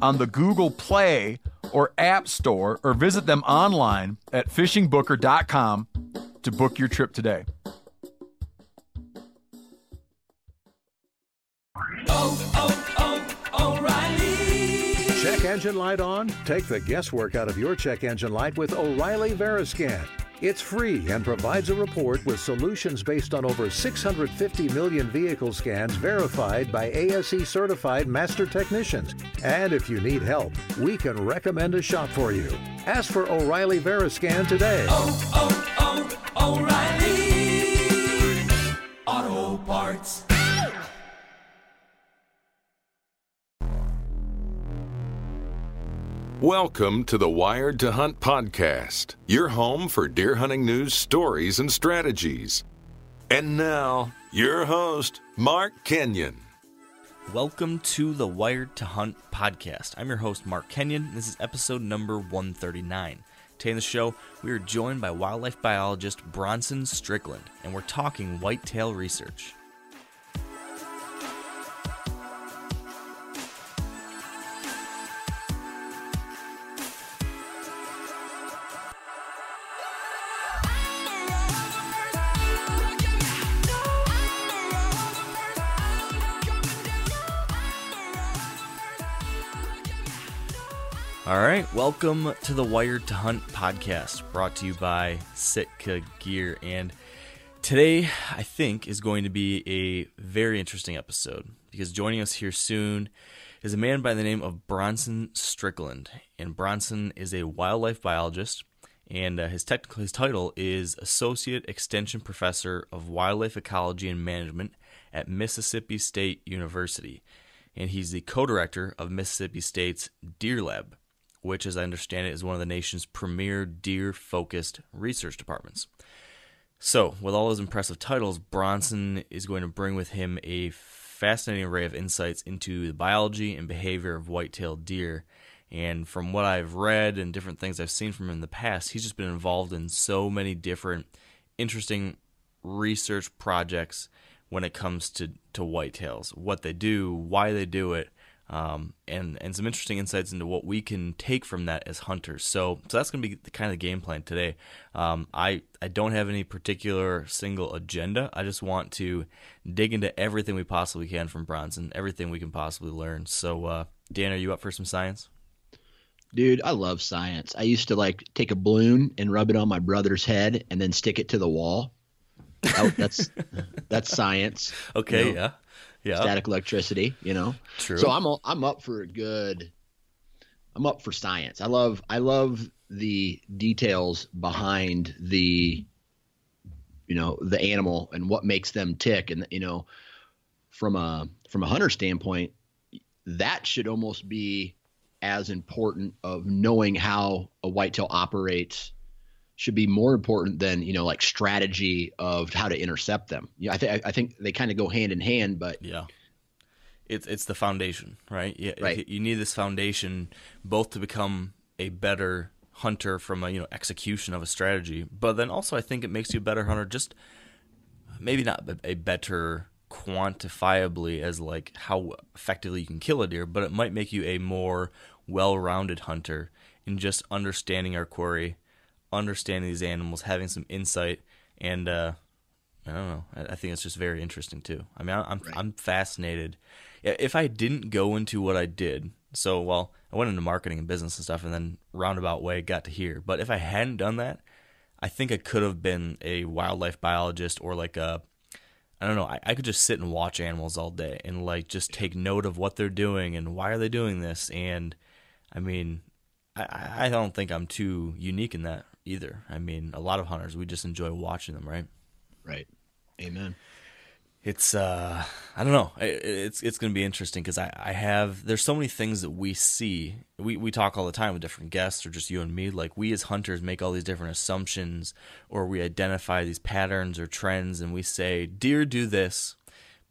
on the Google Play or App Store or visit them online at fishingbooker.com to book your trip today. Oh, oh, oh, O'Reilly. Check engine light on? Take the guesswork out of your check engine light with O'Reilly Veriscan. It's free and provides a report with solutions based on over 650 million vehicle scans verified by ASE certified master technicians. And if you need help, we can recommend a shop for you. Ask for O'Reilly Veriscan today. Oh, oh, oh, O'Reilly Auto Parts. Welcome to the Wired to Hunt podcast, your home for deer hunting news, stories, and strategies. And now, your host, Mark Kenyon. Welcome to the Wired to Hunt podcast. I'm your host, Mark Kenyon. This is episode number 139. Today in the show, we are joined by wildlife biologist Bronson Strickland, and we're talking whitetail research. All right, welcome to the Wired to Hunt podcast, brought to you by Sitka Gear. And today, I think, is going to be a very interesting episode because joining us here soon is a man by the name of Bronson Strickland. And Bronson is a wildlife biologist, and uh, his technical his title is Associate Extension Professor of Wildlife Ecology and Management at Mississippi State University. And he's the co director of Mississippi State's Deer Lab which, as I understand it, is one of the nation's premier deer focused research departments. So, with all his impressive titles, Bronson is going to bring with him a fascinating array of insights into the biology and behavior of white-tailed deer. And from what I've read and different things I've seen from him in the past, he's just been involved in so many different interesting research projects when it comes to, to whitetails, what they do, why they do it, um, and and some interesting insights into what we can take from that as hunters. So so that's going to be the kind of the game plan today. Um, I I don't have any particular single agenda. I just want to dig into everything we possibly can from Bronson, everything we can possibly learn. So uh, Dan, are you up for some science? Dude, I love science. I used to like take a balloon and rub it on my brother's head and then stick it to the wall. That, that's that's science. Okay, you know? yeah yeah. static electricity, you know. True. So I'm I'm up for a good I'm up for science. I love I love the details behind the you know, the animal and what makes them tick and you know, from a from a hunter standpoint, that should almost be as important of knowing how a whitetail operates should be more important than you know like strategy of how to intercept them. Yeah, I think I think they kind of go hand in hand, but yeah, it's it's the foundation, right? Yeah, right. You need this foundation both to become a better hunter from a you know execution of a strategy, but then also I think it makes you a better hunter. Just maybe not a better quantifiably as like how effectively you can kill a deer, but it might make you a more well-rounded hunter in just understanding our quarry understanding these animals, having some insight, and uh, I don't know. I, I, think it's just very interesting too. I mean, I, am right. I'm fascinated. If I didn't go into what I did, so well, I went into marketing and business and stuff, and then roundabout way got to here. But if I hadn't done that, I think I could have been a wildlife biologist or like a I don't know. I, I could just sit and watch animals all day and like just take note of what they're doing and why are they doing this. And I mean, I, I don't think I'm too unique in that either. I mean, a lot of hunters we just enjoy watching them, right? Right. Amen. it's uh i don't know it's it's gonna be interesting because I, I have there's so many things that we see we, we talk all the time with different guests or just you and me like we as hunters make all these different assumptions or we identify these patterns or trends and we say deer do this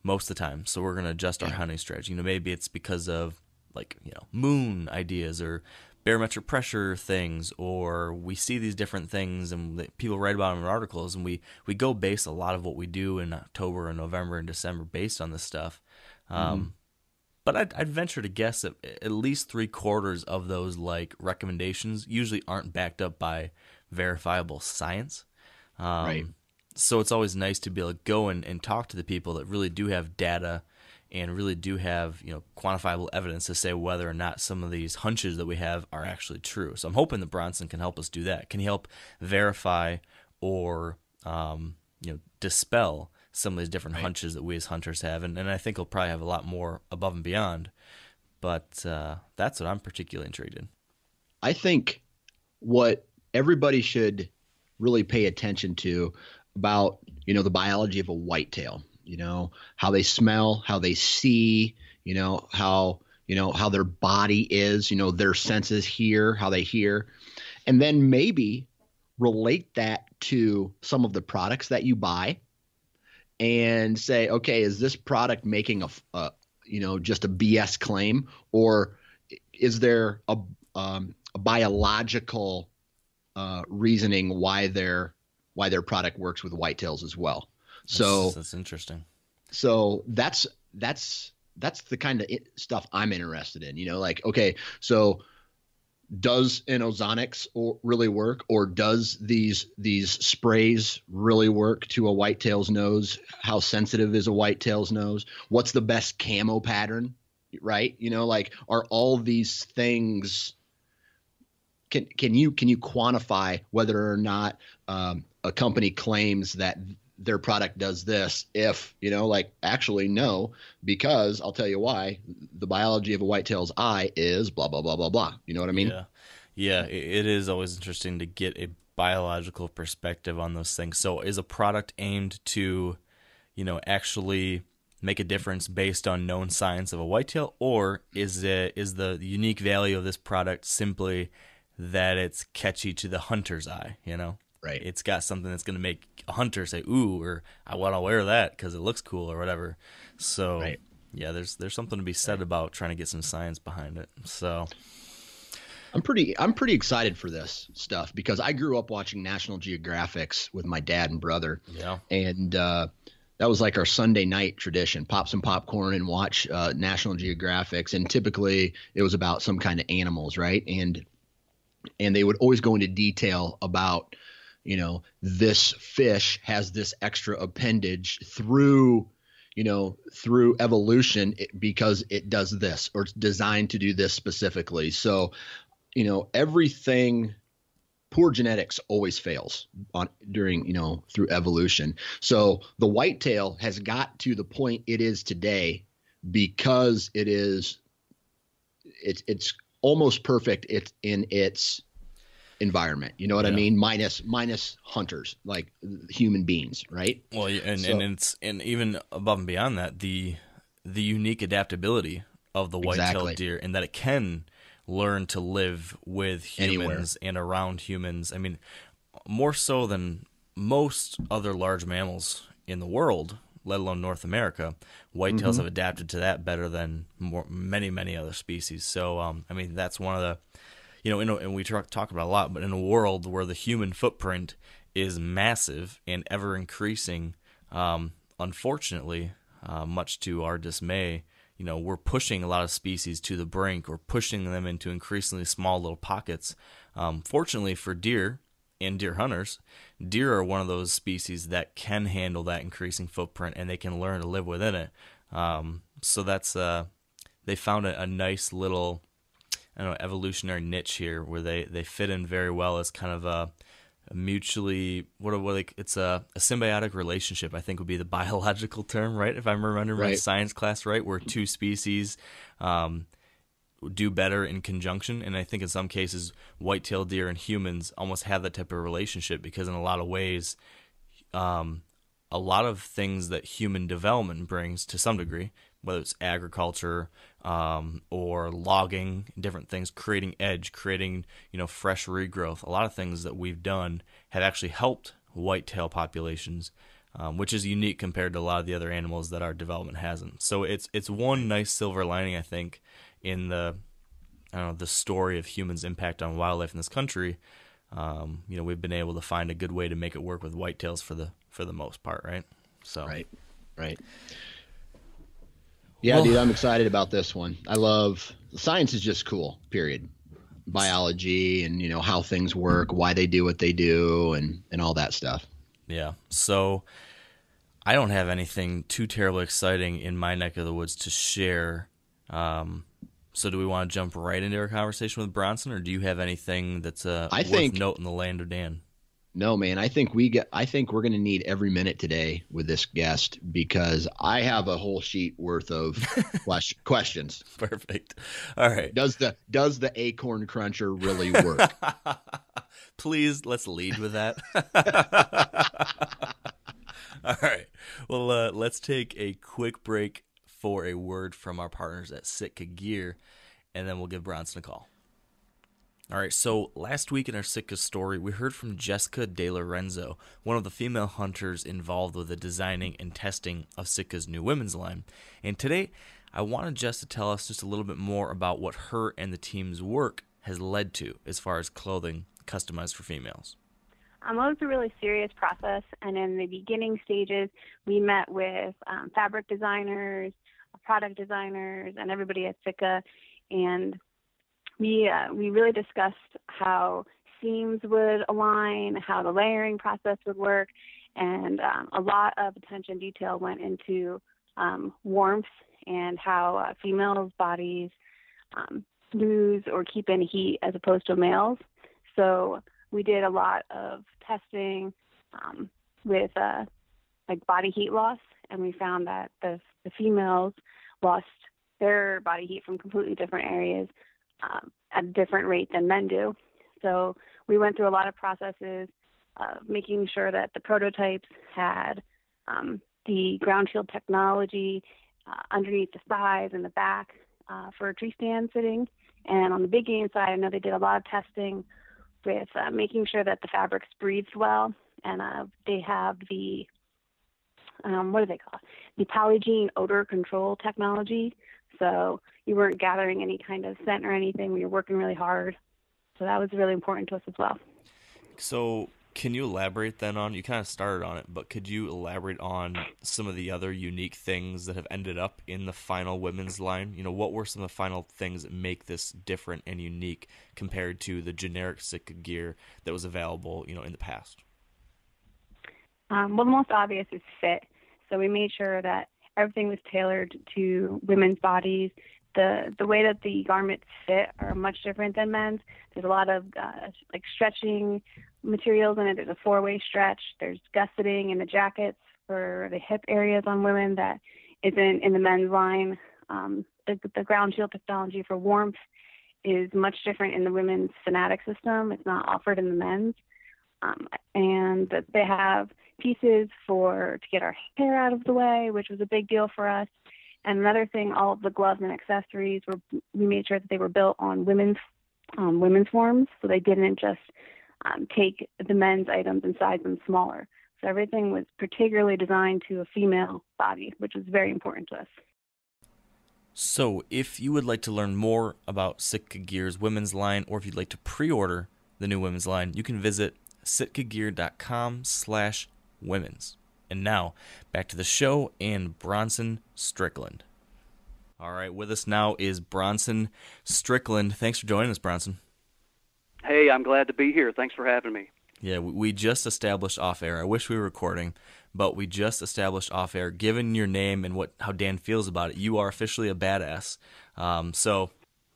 most of the time so we're gonna adjust our hunting strategy you know maybe it's because of like you know moon ideas or barometric pressure things or we see these different things and people write about them in articles and we we go base a lot of what we do in october and november and december based on this stuff. Um, but I'd, I'd venture to guess that at least three quarters of those like recommendations usually aren't backed up by verifiable science. Um, Right. so it's always nice to be able to go and, and talk to the people that really do have data and really do have you know quantifiable evidence to say whether or not some of these hunches that we have are actually true. So I'm hoping that Bronson can help us do that. Can he help verify or um, you know dispel some of these different hunches that we as hunters have? And, and I think he'll probably have a lot more above and beyond. But uh, that's what I'm particularly intrigued in. I think what everybody should really pay attention to about you know the biology of a whitetail, you know how they smell, how they see, you know how you know how their body is, you know their senses hear, how they hear, and then maybe relate that to some of the products that you buy and say, okay, is this product making a, a you know just a BS claim, or is there a, um, a biological uh, reasoning why their why their product works with whitetails as well? So that's, that's interesting. so that's that's that's the kind of stuff I'm interested in. You know, like okay, so does an ozonics or really work, or does these these sprays really work to a whitetail's nose? How sensitive is a whitetail's nose? What's the best camo pattern? Right? You know, like are all these things can can you can you quantify whether or not um, a company claims that their product does this if you know like actually no because i'll tell you why the biology of a whitetail's eye is blah blah blah blah blah you know what i mean yeah, yeah, it is always interesting to get a biological perspective on those things. So, is a product aimed to, you know, actually make a difference based on known science of a whitetail, or is it is the unique value of this product simply that it's catchy to the hunter's eye? You know, Right. It's got something that's going to make a hunter say, "Ooh," or "I want to wear that because it looks cool," or whatever. So. Right. Yeah, there's there's something to be said about trying to get some science behind it. So, i'm pretty i'm pretty excited for this stuff because i grew up watching national geographics with my dad and brother yeah. and uh, that was like our Sunday night tradition: pop some popcorn and watch uh, National Geographics. And typically, it was about some kind of animals, right? And and they would always go into detail about, you know, this fish has this extra appendage through, you know, through evolution because it does this or it's designed to do this specifically. So, you know, everything poor genetics always fails on during you know through evolution so the whitetail has got to the point it is today because it is it's it's almost perfect it's in its environment you know what i mean minus minus hunters like human beings right Well, and So- and it's and even above and beyond that, the the unique adaptability of the white-tailed Exactly. deer, and that it can learn to live with Anywhere. humans and around humans. I mean, more so than most other large mammals in the world, let alone North America. Whitetails Mm-hmm. have adapted to that better than more, many many other species. So, um, I mean, that's one of the you know, a, and we talk, talk about a lot, but in a world where the human footprint is massive and ever increasing, um, unfortunately, uh, much to our dismay, you know, we're pushing a lot of species to the brink. We're pushing them into increasingly small little pockets. Um, fortunately for deer and deer hunters, deer are one of those species that can handle that increasing footprint and they can learn to live within it. Um, so that's uh, they found a, a nice little I don't know evolutionary niche here where they they fit in very well as kind of a, a mutually what are what like it's a, a symbiotic relationship I think would be the biological term right? If I'm remembering my science class right where two species um, do better in conjunction. And I think in some cases white-tailed deer and humans almost have that type of relationship because in a lot of ways um, a lot of things that human development brings to some degree, whether it's agriculture um, or logging, different things, creating edge, creating you know fresh regrowth. A lot of things that we've done have actually helped whitetail populations, um, which is unique compared to a lot of the other animals that our development hasn't. So it's it's one nice silver lining I think in the I don't know the story of humans' impact on wildlife in this country. Um, you know, we've been able to find a good way to make it work with whitetails for the for the most part, right? So Right. Right. Yeah, Well- dude, I'm excited about this one. I love science is just cool. Period. Biology and you know how things work, why they do what they do, and and all that stuff. Yeah. So I don't have anything too terribly exciting in my neck of the woods to share. Um, so do we want to jump right into our conversation with Bronson, or do you have anything that's uh, I think- note in the land of Dan? No, man, I think we get. I think we're going to need every minute today with this guest because I have a whole sheet worth of questions. Perfect. All right. Does the does the acorn cruncher really work? Please let's lead with that. All right. Well, uh, let's take a quick break for a word from our partners at Sitka Gear, and then we'll give Bronson a call. All right, so last week in our Sitka story, we heard from Jessica De Lorenzo, one of the female hunters involved with the designing and testing of Sitka's new women's line. And today, I wanted Jess to tell us just a little bit more about what her and the team's work has led to as far as clothing customized for females. Um, it was a really serious process, and in the beginning stages, we met with um, fabric designers, product designers, and everybody at Sitka, and we uh, we really discussed how seams would align, how the layering process would work, and um, a lot of attention detail went into um, warmth and how uh, females' bodies um, lose or keep in heat as opposed to males. So we did a lot of testing um, with uh, like body heat loss, and we found that the the females lost their body heat from completely different areas um, at a different rate than men do. So we went through a lot of processes of making sure that the prototypes had um, the ground shield technology uh, underneath the thighs and the back uh, for a tree stand sitting. And on the big game side, I know they did a lot of testing with uh, making sure that the fabrics breathed well, and uh, they have the um, what do they call it? The polygiene odor control technology. So you weren't gathering any kind of scent or anything We you're working really hard. So that was really important to us as well. So, can you elaborate then on? You kind of started on it, but could you elaborate on some of the other unique things that have ended up in the final women's line? You know, what were some of the final things that make this different and unique compared to the generic Sitka gear that was available, you know, in the past? Um, well, the most obvious is fit. So we made sure that everything was tailored to women's bodies. The the way that the garments fit are much different than men's. There's a lot of uh, like stretching materials in it. There's a four-way stretch. There's gusseting in the jackets for the hip areas on women that isn't in the men's line. Um, the, the ground shield technology for warmth is much different in the women's fanatic system. It's not offered in the men's. Um, and they have pieces for to get our hair out of the way, which was a big deal for us. And another thing, all of the gloves and accessories were we made sure that they were built on women's um, women's forms, so they didn't just um, take the men's items and size them smaller. So everything was particularly designed to a female body, which was very important to us. So, if you would like to learn more about Sitka Gear's women's line, or if you'd like to pre-order the new women's line, you can visit sitkagear.com slash women's. And now, back to the show and Bronson Strickland. All right, with us now is Bronson Strickland. Thanks for joining us, Bronson. Hey, I'm glad to be here. Thanks for having me. Yeah, we- we just established off air. I wish we were recording, but we just established off air. Given your name and what how Dan feels about it, you are officially a badass. Um, so,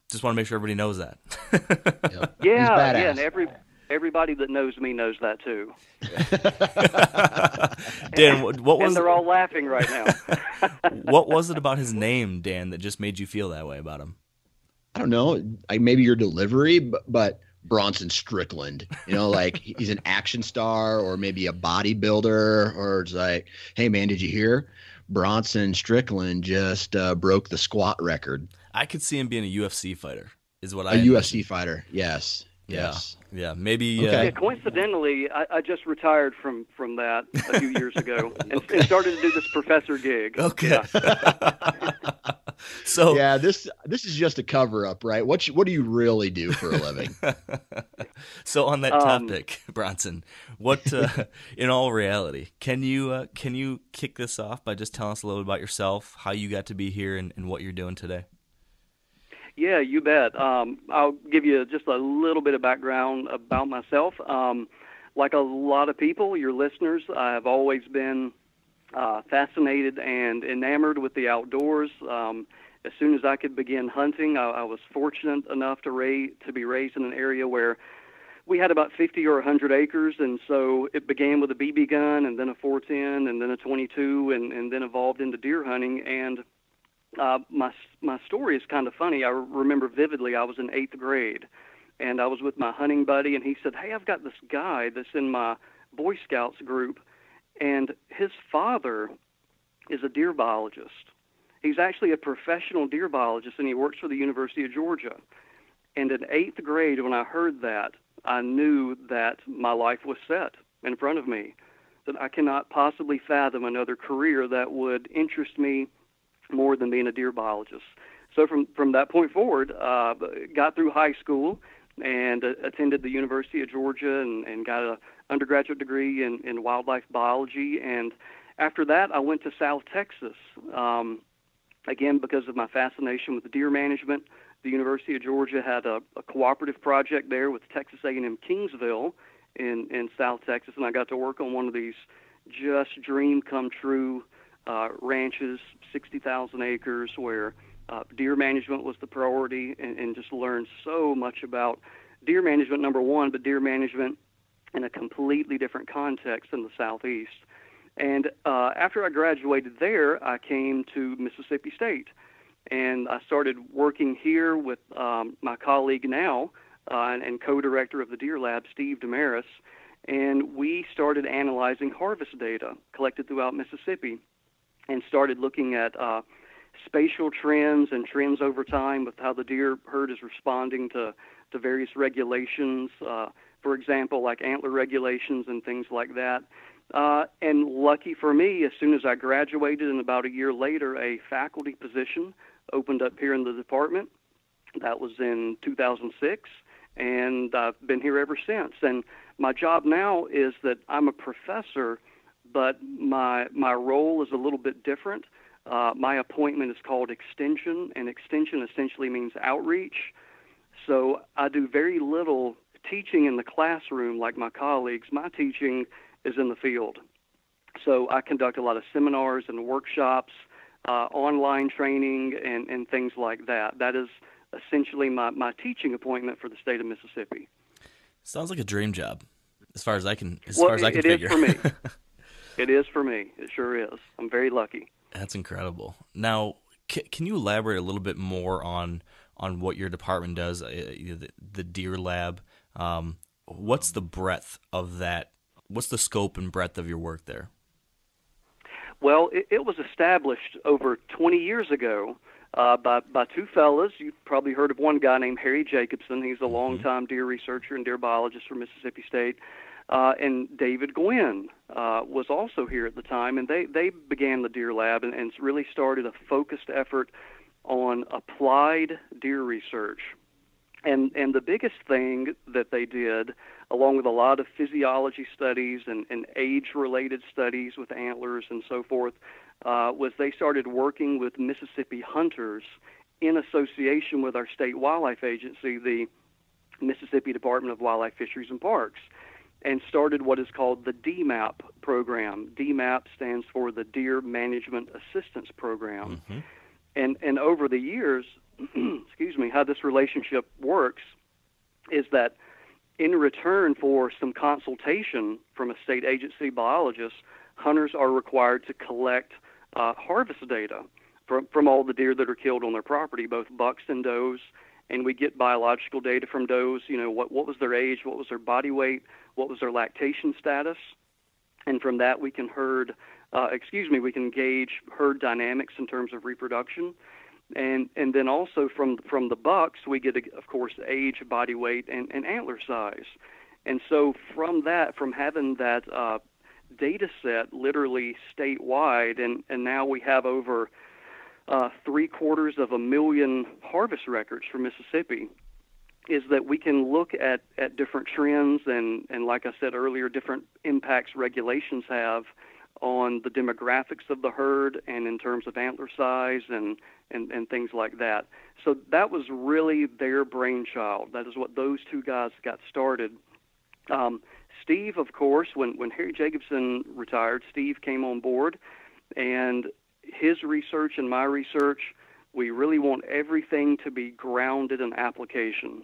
just want to make sure everybody knows that. Yep. Yeah, He's badass. yeah, and every everybody that knows me knows that too. Dan, what, what was and they're all laughing right now. what was it about his name, Dan, that just made you feel that way about him? I don't know. I, maybe your delivery, but, but Bronson Strickland. You know, like he's an action star or maybe a bodybuilder, or it's like, hey man, did you hear? Bronson Strickland just uh, broke the squat record. I could see him being a UFC fighter. Is what A I UFC fighter, yes, Yeah. Yes. Yeah, maybe. Okay. Yeah, Uh, coincidentally, I, I just retired from from that a few years ago and, and started to do this professor gig. okay. so Yeah, this this is just a cover up, right? What you, what do you really do for a living? so on that Um, topic, Bronson, what uh, in all reality can you uh, can you kick this off by just telling us a little bit about yourself, how you got to be here, and, and what you're doing today? Yeah, you bet. Um, I'll give you just a little bit of background about myself. Um, like a lot of people, your listeners, I've always been uh, fascinated and enamored with the outdoors. Um, as soon as I could begin hunting, I, I was fortunate enough to, ra- to be raised in an area where we had about 50 or 100 acres, and so it began with a BB gun, and then a 410, and then a 22, and, and then evolved into deer hunting. And uh, my my story is kind of funny. I remember vividly. I was in eighth grade, and I was with my hunting buddy, and he said, "Hey, I've got this guy that's in my Boy Scouts group, and his father is a deer biologist. He's actually a professional deer biologist, and he works for the University of Georgia." And in eighth grade, when I heard that, I knew that my life was set in front of me. That I cannot possibly fathom another career that would interest me more than being a deer biologist. So from from that point forward, uh, got through high school and uh, attended the University of Georgia and, and got a undergraduate degree in, in wildlife biology. And after that, I went to South Texas. Um, again, because of my fascination with deer management, the University of Georgia had a, a cooperative project there with Texas A&M Kingsville in in South Texas, and I got to work on one of these just dream come true uh, ranches, 60,000 acres, where uh, deer management was the priority, and, and just learned so much about deer management, number one, but deer management in a completely different context in the southeast. And uh, after I graduated there, I came to Mississippi State, and I started working here with um, my colleague now uh, and, and co-director of the Deer Lab, Steve Demarais, and we started analyzing harvest data collected throughout Mississippi, and started looking at uh, spatial trends and trends over time with how the deer herd is responding to to various regulations. Uh, for example, like antler regulations and things like that. Uh, and lucky for me, as soon as I graduated, and about a year later, a faculty position opened up here in the department. That was in 2006, and I've been here ever since. And my job now is that I'm a professor, but my my role is a little bit different. Uh, my appointment is called extension, and extension essentially means outreach. So I do very little teaching in the classroom like my colleagues. My teaching is in the field. So I conduct a lot of seminars and workshops, uh, online training, and, and things like that. That is essentially my, my teaching appointment for the state of Mississippi. Sounds like a dream job, as far as I can as well, far as I can it is figure. for me. it is for me. It sure is. I'm very lucky. That's incredible. Now, c- can you elaborate a little bit more on on what your department does, uh, the, the Deer Lab? Um, what's the breadth of that? What's the scope and breadth of your work there? Well, it, it was established over 20 years ago uh, by by two fellas. You've probably heard of one guy named Harry Jacobson. He's a longtime deer researcher and deer biologist from Mississippi State. Uh, and David Guynn uh, was also here at the time, and they, they began the Deer Lab and, and really started a focused effort on applied deer research. And and the biggest thing that they did, along with a lot of physiology studies and, and age-related studies with antlers and so forth, uh, was they started working with Mississippi hunters in association with our state wildlife agency, the Mississippi Department of Wildlife, Fisheries, and Parks, and started what is called the DMAP program. DMAP stands for the Deer Management Assistance Program. And and over the years, excuse me, how this relationship works is that in return for some consultation from a state agency biologist, hunters are required to collect uh, harvest data from from all the deer that are killed on their property, both bucks and does, and we get biological data from does. You know, what what was their age, what was their body weight, what was their lactation status, and from that we can herd, uh, excuse me, we can gauge herd dynamics in terms of reproduction, and and then also from from the bucks we get of course age, body weight, and, and antler size, and so from that, from having that uh, data set literally statewide, and and now we have over uh, three quarters of a million harvest records from Mississippi is that we can look at, at different trends and, and like I said earlier, different impacts regulations have on the demographics of the herd and in terms of antler size and, and, and things like that. So that was really their brainchild. That is what those two guys got started. Um, Steve, of course, when, when Harry Jacobson retired, Steve came on board and his research and my research, we really want everything to be grounded in application.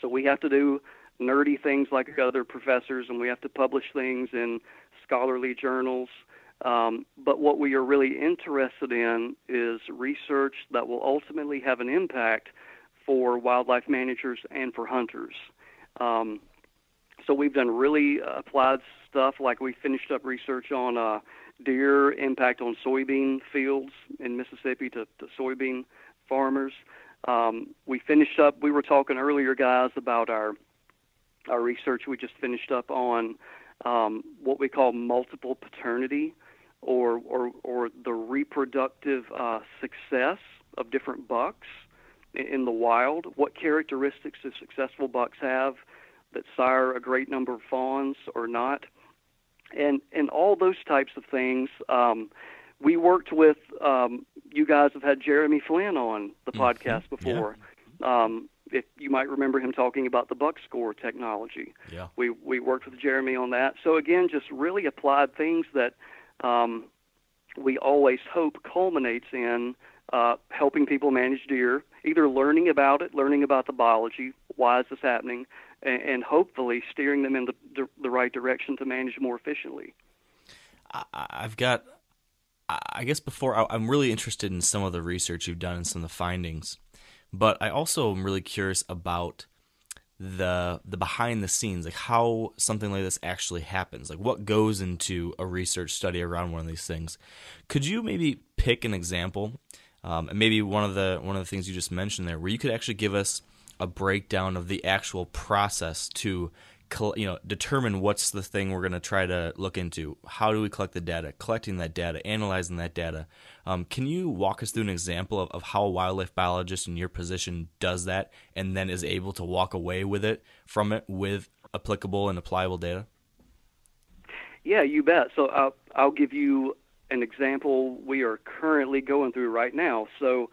So we have to do nerdy things like other professors, and we have to publish things in scholarly journals. Um, but what we are really interested in is research that will ultimately have an impact for wildlife managers and for hunters. Um, so we've done really applied stuff, like we finished up research on uh, deer impact on soybean fields in Mississippi to, to soybean farmers. Um, we finished up. We were talking earlier, guys, about our our research. We just finished up on um, what we call multiple paternity, or or or the reproductive uh, success of different bucks in, in the wild. What characteristics do successful bucks have that sire a great number of fawns or not? And and all those types of things. Um, we worked with um, you guys have had Jeremy Flinn on the mm-hmm. podcast before. Yeah. Um, if you might remember him talking about the buck score technology. Yeah. We we worked with Jeremy on that. So again, just really applied things that um, we always hope culminates in uh, helping people manage deer, either learning about it, learning about the biology, why is this happening, and, and hopefully steering them in the, the right direction to manage more efficiently. I've got, I guess before, I'm really interested in some of the research you've done and some of the findings, but I also am really curious about the the behind the scenes like how something like this actually happens like what goes into a research study around one of these things could you maybe pick an example um, and maybe one of the one of the things you just mentioned there where you could actually give us a breakdown of the actual process to you know determine what's the thing we're going to try to look into. How do we collect the data? Collecting that data analyzing that data. Um, can you walk us through an example of, of how a wildlife biologist in your position does that and then is able to walk away with it from it with applicable and applicable data? Yeah you bet. So i'll, I'll give you an example we are currently going through right now. So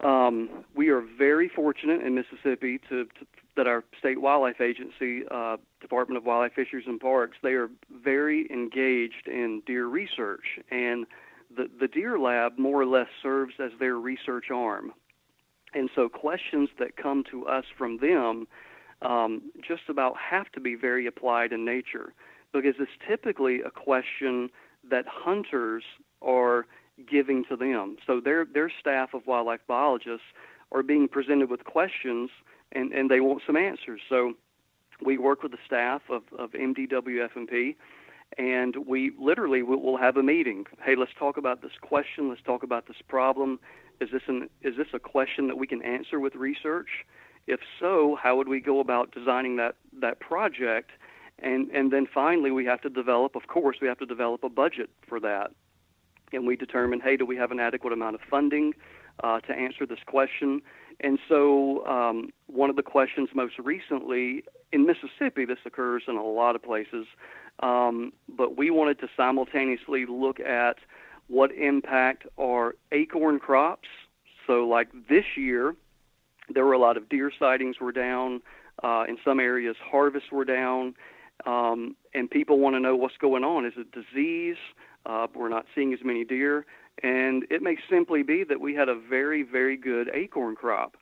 um, we are very fortunate in Mississippi to, to that our state wildlife agency, uh, Department of Wildlife, Fisheries and Parks, they are very engaged in deer research, and the the Deer Lab more or less serves as their research arm. And so, questions that come to us from them um, just about have to be very applied in nature, because it's typically a question that hunters are giving to them. So their their staff of wildlife biologists are being presented with questions and, and they want some answers. So we work with the staff of, of MDWFP and we literally will have a meeting. Hey, let's talk about this question. Let's talk about this problem. Is this an is this a question that we can answer with research? If so, how would we go about designing that that project? And and then finally, we have to develop. Of course, we have to develop a budget for that and we determine, hey, do we have an adequate amount of funding uh, to answer this question? And so, um, one of the questions most recently in Mississippi, this occurs in a lot of places, um, but we wanted to simultaneously look at what impact are acorn crops. So, like this year, there were a lot of deer sightings were down. Uh, in some areas, harvests were down, um, and people want to know what's going on. Is it disease? Uh, we're not seeing as many deer, and it may simply be that we had a very, very good acorn crop.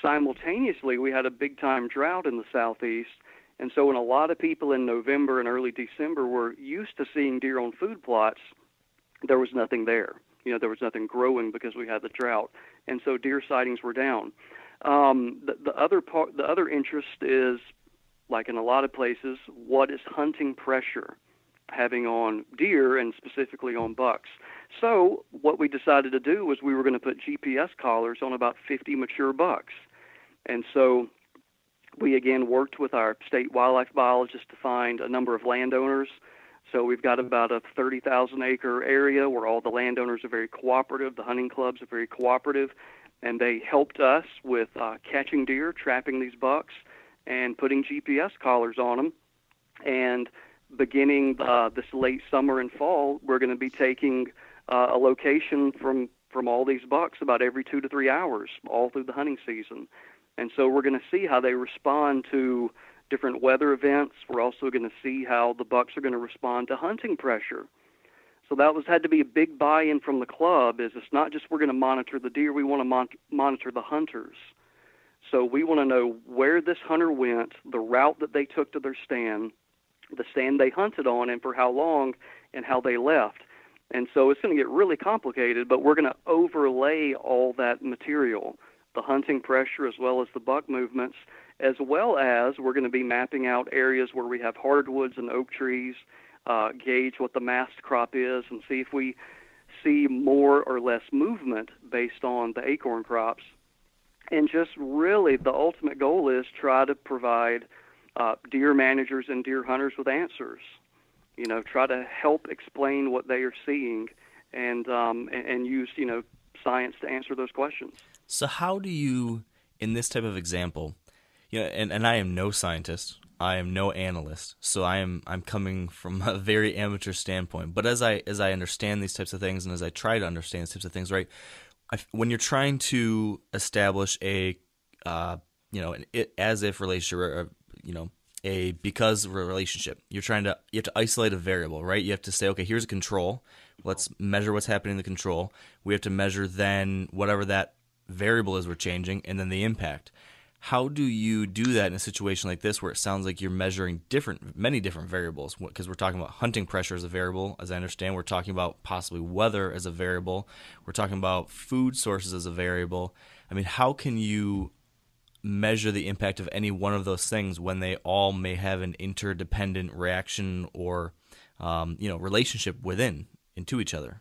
Simultaneously, we had a big time drought in the southeast, and so when a lot of people in November and early December were used to seeing deer on food plots, there was nothing there. You know, there was nothing growing because we had the drought, and so deer sightings were down. Um, the, the other part, the other interest is, like in a lot of places, what is hunting pressure having on deer and specifically on bucks. So what we decided to do was we were going to put GPS collars on about 50 mature bucks, and so we again worked with our state wildlife biologist to find a number of landowners. So we've got about a 30,000 acre area where all the landowners are very cooperative, the hunting clubs are very cooperative, and they helped us with uh, catching deer, trapping these bucks, and putting GPS collars on them. And beginning uh, this late summer and fall, we're going to be taking uh, a location from from all these bucks about every two to three hours, all through the hunting season. And so we're going to see how they respond to different weather events. We're also going to see how the bucks are going to respond to hunting pressure. So that was had to be a big buy-in from the club. Is it's not just we're going to monitor the deer, we want to mon- monitor the hunters. So we want to know where this hunter went, the route that they took to their stand, the stand they hunted on, and for how long, and how they left. And so it's going to get really complicated, but we're going to overlay all that material the hunting pressure as well as the buck movements, as well as we're going to be mapping out areas where we have hardwoods and oak trees, uh, gauge what the mast crop is, and see if we see more or less movement based on the acorn crops. And just really, the ultimate goal is try to provide uh, deer managers and deer hunters with answers. You know, try to help explain what they are seeing, and um, and, use you know science to answer those questions. So how do you, in this type of example, you know, and, and I am no scientist, I am no analyst, so I am I'm coming from a very amateur standpoint. But as I as I understand these types of things, and as I try to understand these types of things, right, I, when you're trying to establish a, uh, you know, an it as if relationship, you know, a because relationship, you're trying to you have to isolate a variable, right? You have to say, okay, here's a control. Let's measure what's happening in the control. We have to measure then whatever that variable is we're changing, and then the impact. How do you do that in a situation like this where it sounds like you're measuring different, many different variables? Because we're talking about hunting pressure as a variable, as I understand. We're talking about possibly weather as a variable. We're talking about food sources as a variable. I mean, how can you measure the impact of any one of those things when they all may have an interdependent reaction or, um, you know, relationship within into each other?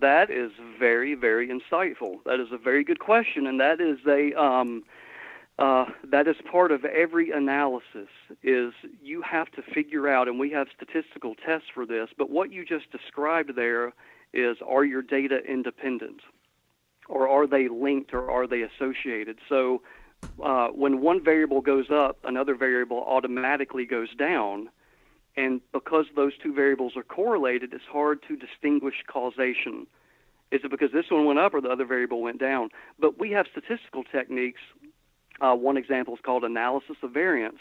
That is very, very insightful. That is a very good question, and that is a um, uh, that is part of every analysis. Is you have to figure out, and we have statistical tests for this. But what you just described there is: are your data independent, or are they linked, or are they associated? So, uh, when one variable goes up, another variable automatically goes down and because those two variables are correlated, it's hard to distinguish causation. Is it because this one went up or the other variable went down? But we have statistical techniques. Uh, one example is called analysis of variance.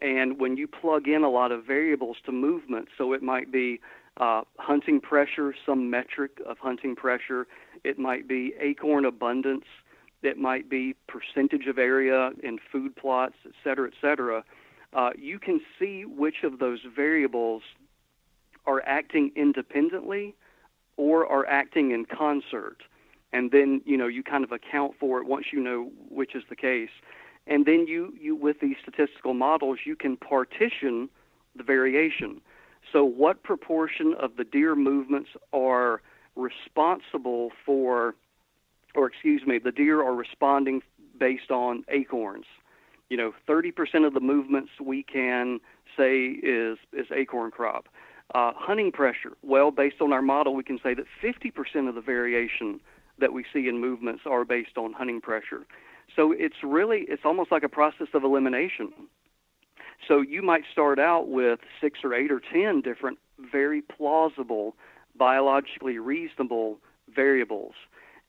And when you plug in a lot of variables to movement, so it might be uh, hunting pressure, some metric of hunting pressure, it might be acorn abundance, it might be percentage of area in food plots, et cetera, et cetera uh, you can see which of those variables are acting independently or are acting in concert. And then, you know, you kind of account for it once you know which is the case. And then you, you with these statistical models, you can partition the variation. So what proportion of the deer movements are responsible for, or excuse me, the deer are responding based on acorns you know, 30% of the movements we can say is is acorn crop. Uh, hunting pressure, well, based on our model, we can say that 50% of the variation that we see in movements are based on hunting pressure. So it's really, it's almost like a process of elimination. So you might start out with six or eight or 10 different very plausible, biologically reasonable variables.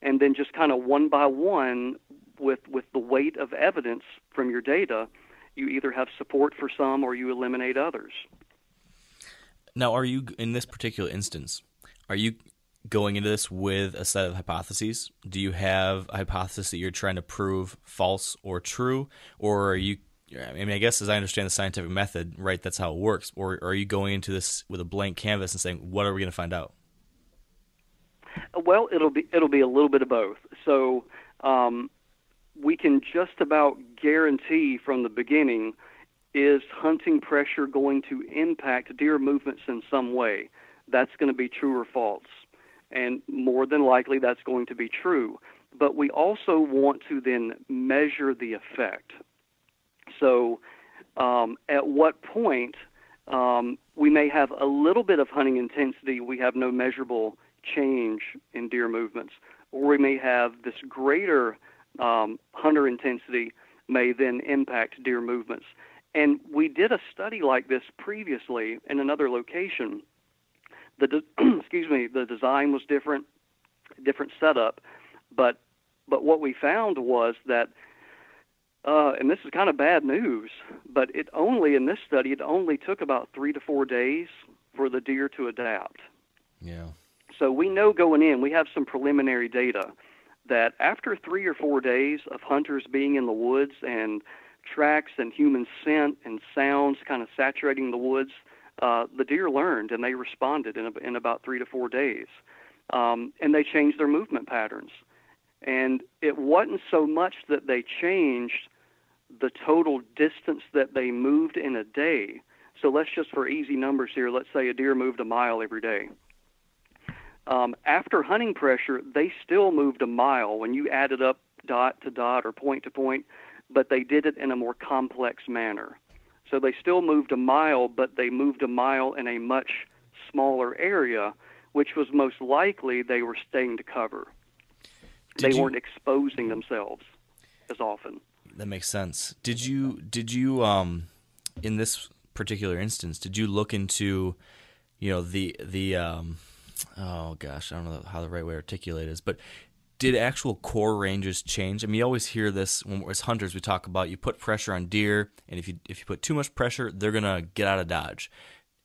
And then just kind of one by one with with the weight of evidence from your data, you either have support for some or you eliminate others. Now, are you in this particular instance? Are you going into this with a set of hypotheses? Do you have a hypothesis that you're trying to prove false or true, or are you? I mean, I guess as I understand the scientific method, right? That's how it works. Or, or are you going into this with a blank canvas and saying, "What are we going to find out"? Well, it'll be it'll be a little bit of both. So, um, we can just about guarantee from the beginning is hunting pressure going to impact deer movements in some way? That's going to be true or false. And more than likely, that's going to be true. But we also want to then measure the effect. So, um, at what point um, we may have a little bit of hunting intensity, we have no measurable change in deer movements, or we may have this greater um, hunter intensity may then impact deer movements. And we did a study like this previously in another location. The de- excuse me, the design was different, different setup, but but what we found was that, uh, and this is kind of bad news, but it only in this study it only took about three to four days for the deer to adapt. Yeah. So we know going in, we have some preliminary data that after three or four days of hunters being in the woods and tracks and human scent and sounds kind of saturating the woods, uh, the deer learned and they responded in, in about three to four days. Um, and they changed their movement patterns. And it wasn't so much that they changed the total distance that they moved in a day. So let's just, for easy numbers here, let's say a deer moved a mile every day. Um, after hunting pressure, they still moved a mile when you added up dot to dot or point to point, but they did it in a more complex manner. So they still moved a mile, but they moved a mile in a much smaller area, which was most likely they were staying to cover. Did they you- weren't exposing themselves as often. That makes sense. Did you did you um in this particular instance did you look into you know the the um oh gosh I don't know how the right way to articulate is but did actual core ranges change? I mean, you always hear this when as hunters we talk about you put pressure on deer, and if you if you put too much pressure, they're gonna get out of dodge.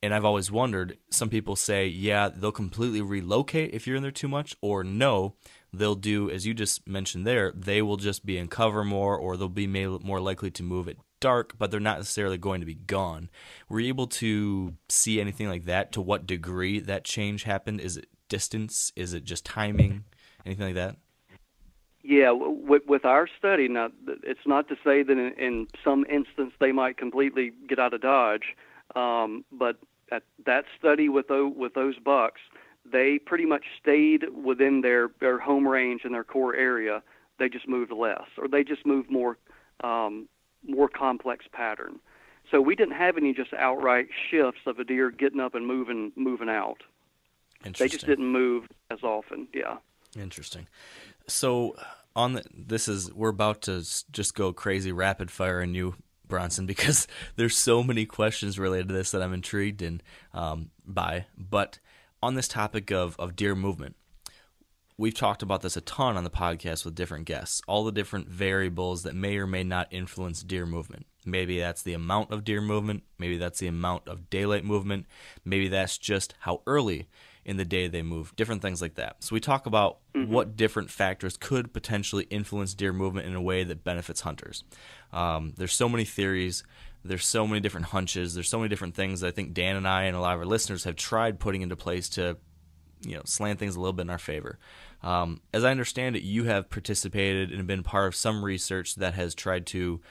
And I've always wondered. Some people say, yeah, they'll completely relocate if you're in there too much, or no, they'll do as you just mentioned there. They will just be in cover more, or they'll be more likely to move at dark, but they're not necessarily going to be gone. Were you able to see anything like that? To what degree that change happened? Is it distance? Is it just timing? Anything like that? Yeah, with, with our study, now it's not to say that in, in some instance they might completely get out of dodge, um, but at that study with with those bucks, they pretty much stayed within their, their home range and their core area. They just moved less, or they just moved more um, more complex pattern. So we didn't have any just outright shifts of a deer getting up and moving moving out. They just didn't move as often. Yeah. Interesting. So on the, this is we're about to just go crazy rapid fire on you, Bronson, because there's so many questions related to this that I'm intrigued in um, by. But on this topic of of deer movement, we've talked about this a ton on the podcast with different guests. All the different variables that may or may not influence deer movement. Maybe that's the amount of deer movement. Maybe that's the amount of daylight movement. Maybe that's just how early in the day they move. Different things like that. So we talk about what different factors could potentially influence deer movement in a way that benefits hunters. Um, there's so many theories. There's so many different hunches. There's so many different things that I think Dan and I and a lot of our listeners have tried putting into place to you know slant things a little bit in our favor. Um, as I understand it, you have participated and been part of some research that has tried to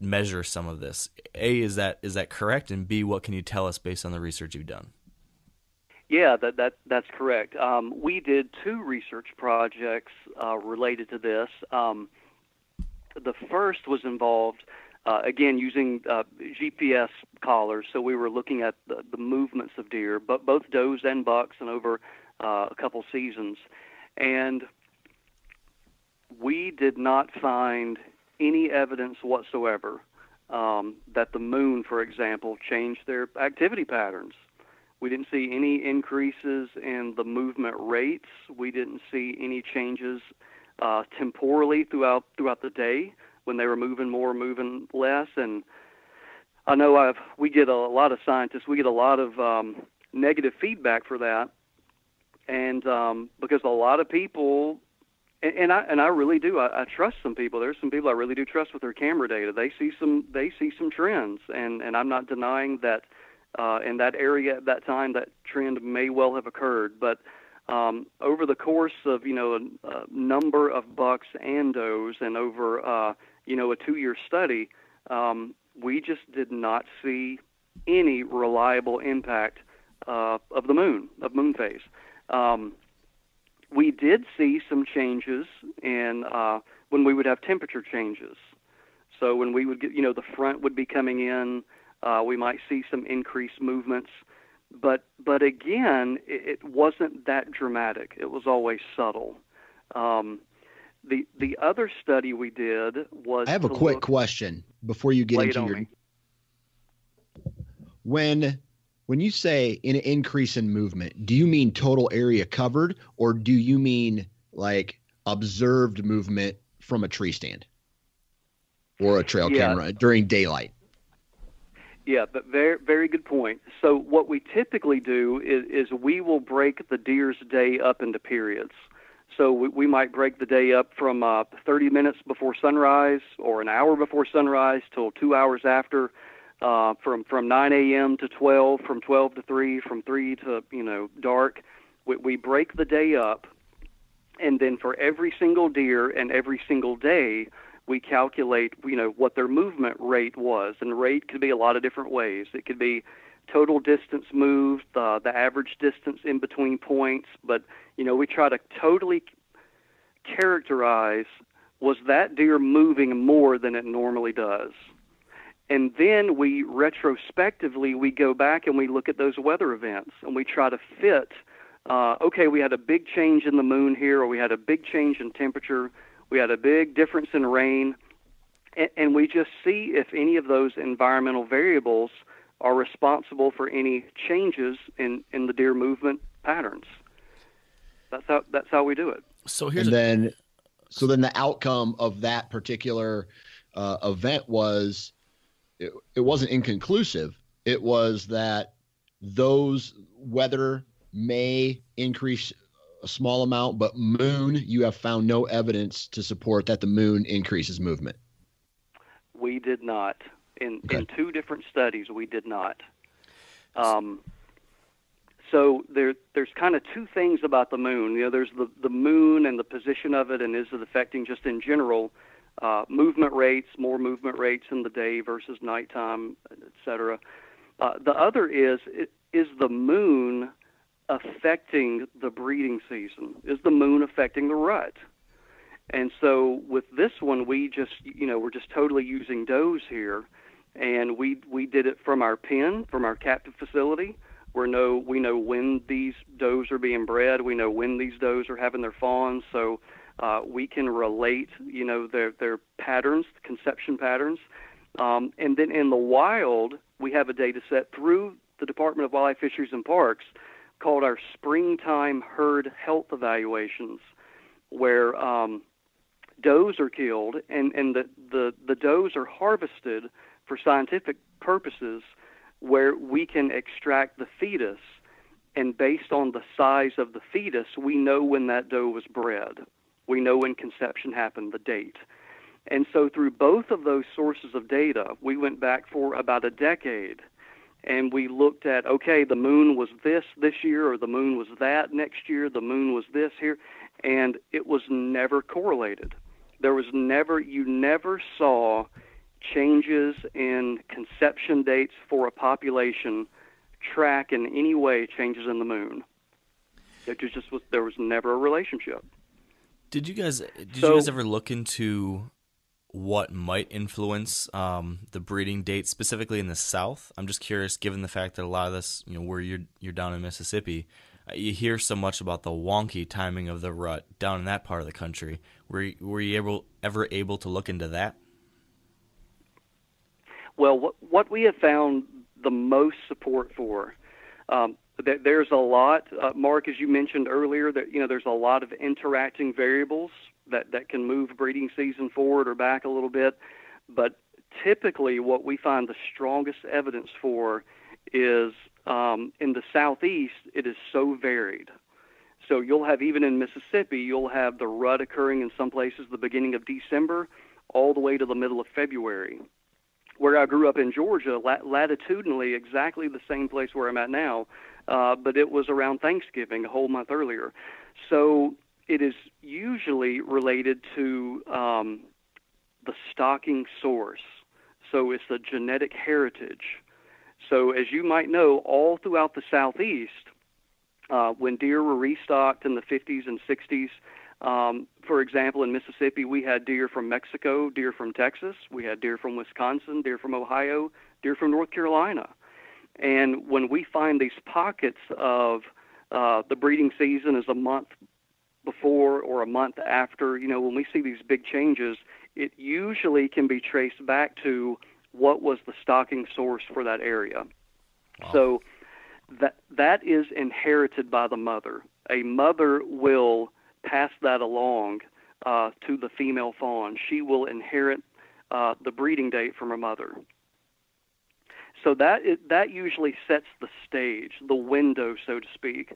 measure some of this. A is that is that correct? And B, what can you tell us based on the research you've done? Yeah, that that that's correct. Um, we did two research projects uh, related to this. Um, the first was involved uh, again using uh, GPS collars. So we were looking at the, the movements of deer, but both does and bucks, and over uh, a couple seasons, and we did not find any evidence whatsoever um, that the moon, for example, changed their activity patterns. We didn't see any increases in the movement rates. We didn't see any changes uh, temporally throughout throughout the day when they were moving more, moving less. And I know I've we get a lot of scientists. We get a lot of um, negative feedback for that, and um, because a lot of people. And, and I and I really do. I, I trust some people. There's some people I really do trust with their camera data. They see some they see some trends, and and I'm not denying that uh, in that area at that time, that trend may well have occurred. But um, over the course of you know a, a number of bucks and does, and over uh, you know a two-year study, um, we just did not see any reliable impact uh, of the moon of moon phase. Um, we did see some changes in uh, when we would have temperature changes. So when we would get, you know, the front would be coming in, uh, we might see some increased movements. But but again, it, it wasn't that dramatic. It was always subtle. Um, the the other study we did was. I have a quick question before you get into your. me. When when you say an increase in movement, do you mean total area covered, or do you mean like observed movement from a tree stand or a trail Yeah. camera during daylight? Yeah, but very very good point. So what we typically do is, is we will break the deer's day up into periods. So we, we might break the day up from uh, 30 minutes before sunrise or an hour before sunrise till two hours after, uh, from from 9 a.m. to 12, from 12 to 3, from 3 to you know dark. We, we break the day up, and then for every single deer and every single day, we calculate you know what their movement rate was and rate could be a lot of different ways it could be total distance moved uh, the average distance in between points but you know we try to totally characterize was that deer moving more than it normally does and then we retrospectively we go back and we look at those weather events and we try to fit uh, okay we had a big change in the moon here or we had a big change in temperature we had a big difference in rain, and, and we just see if any of those environmental variables are responsible for any changes in, in the deer movement patterns. That's how that's how we do it. So here's and a, then so then the outcome of that particular uh, event was it, it wasn't inconclusive it was that those weather may increase a small amount but moon you have found no evidence to support that the moon increases movement We did not. In Okay. in two different studies, we did not. Um, so there there's kind of two things about the moon. You know, there's the the moon and the position of it, and is it affecting just in general uh, movement rates, more movement rates in the day versus nighttime, et cetera. Uh, the other is is the moon affecting the breeding season? Is the moon affecting the rut? And so with this one, we just, you know, we're just totally using does here, and we we did it from our pen, from our captive facility. We know we know when these does are being bred. We know when these does are having their fawns. So uh, we can relate, you know, their their patterns, conception patterns. Um, and then in the wild, we have a data set through the Department of Wildlife, Fisheries, and Parks called our springtime herd health evaluations, where um, does are killed and, and the, the, the does are harvested for scientific purposes where we can extract the fetus and based on the size of the fetus we know when that doe was bred. We know when conception happened the date. And so through both of those sources of data we went back for about a decade and we looked at okay the moon was this this year or the moon was that next year the moon was this here and it was never correlated. There was never you never saw changes in conception dates for a population track in any way changes in the moon it was just was there was never a relationship Did you guys did So- you guys ever look into what might influence um, the breeding date specifically in the South? I'm just curious, given the fact that a lot of this, you know, where you're you're down in Mississippi, uh, you hear so much about the wonky timing of the rut down in that part of the country. Were you, were you able ever able to look into that? Well, what, what we have found the most support for, um, there, there's a lot, uh, Mark, as you mentioned earlier, that you know there's a lot of interacting variables that that can move breeding season forward or back a little bit, but typically what we find the strongest evidence for is um, in the southeast. It is so varied. So you'll have even in Mississippi, you'll have the rut occurring in some places the beginning of December, all the way to the middle of February where I grew up in Georgia, lat- latitudinally exactly the same place where I'm at now, uh, but it was around Thanksgiving a whole month earlier. So it is usually related to um, the stocking source. So it's a genetic heritage. So as you might know, all throughout the southeast, uh, when deer were restocked in the 50s and 60s, um, for example, in Mississippi, we had deer from Mexico, deer from Texas, we had deer from Wisconsin, deer from Ohio, deer from North Carolina. And when we find these pockets of uh, the breeding season is a month before or a month after, you know, when we see these big changes, it usually can be traced back to what was the stocking source for that area. Wow. So that that is inherited by the mother. A mother will pass that along uh, to the female fawn. She will inherit uh, the breeding date from her mother. So that is, that usually sets the stage, the window, so to speak,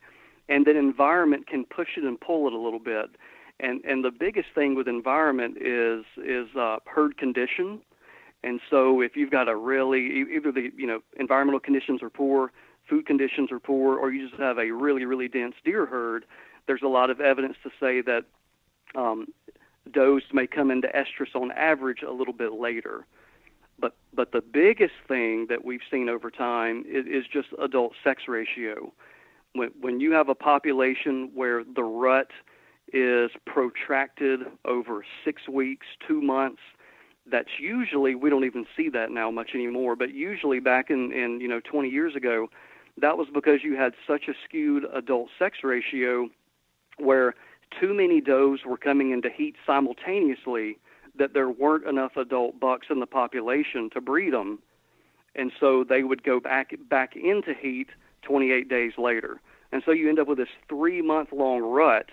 and then environment can push it and pull it a little bit. And and the biggest thing with environment is is uh, herd condition. And so if you've got a really either the you know environmental conditions are poor, food conditions are poor, or you just have a really really dense deer herd, there's a lot of evidence to say that um, does may come into estrus on average a little bit later. But but the biggest thing that we've seen over time is, is just adult sex ratio. When when you have a population where the rut is protracted over six weeks, two months, that's usually we don't even see that now much anymore. But usually back in in you know 20 years ago, that was because you had such a skewed adult sex ratio where too many does were coming into heat simultaneously that there weren't enough adult bucks in the population to breed them, and so they would go back back into heat 28 days later, and so you end up with this three month long rut,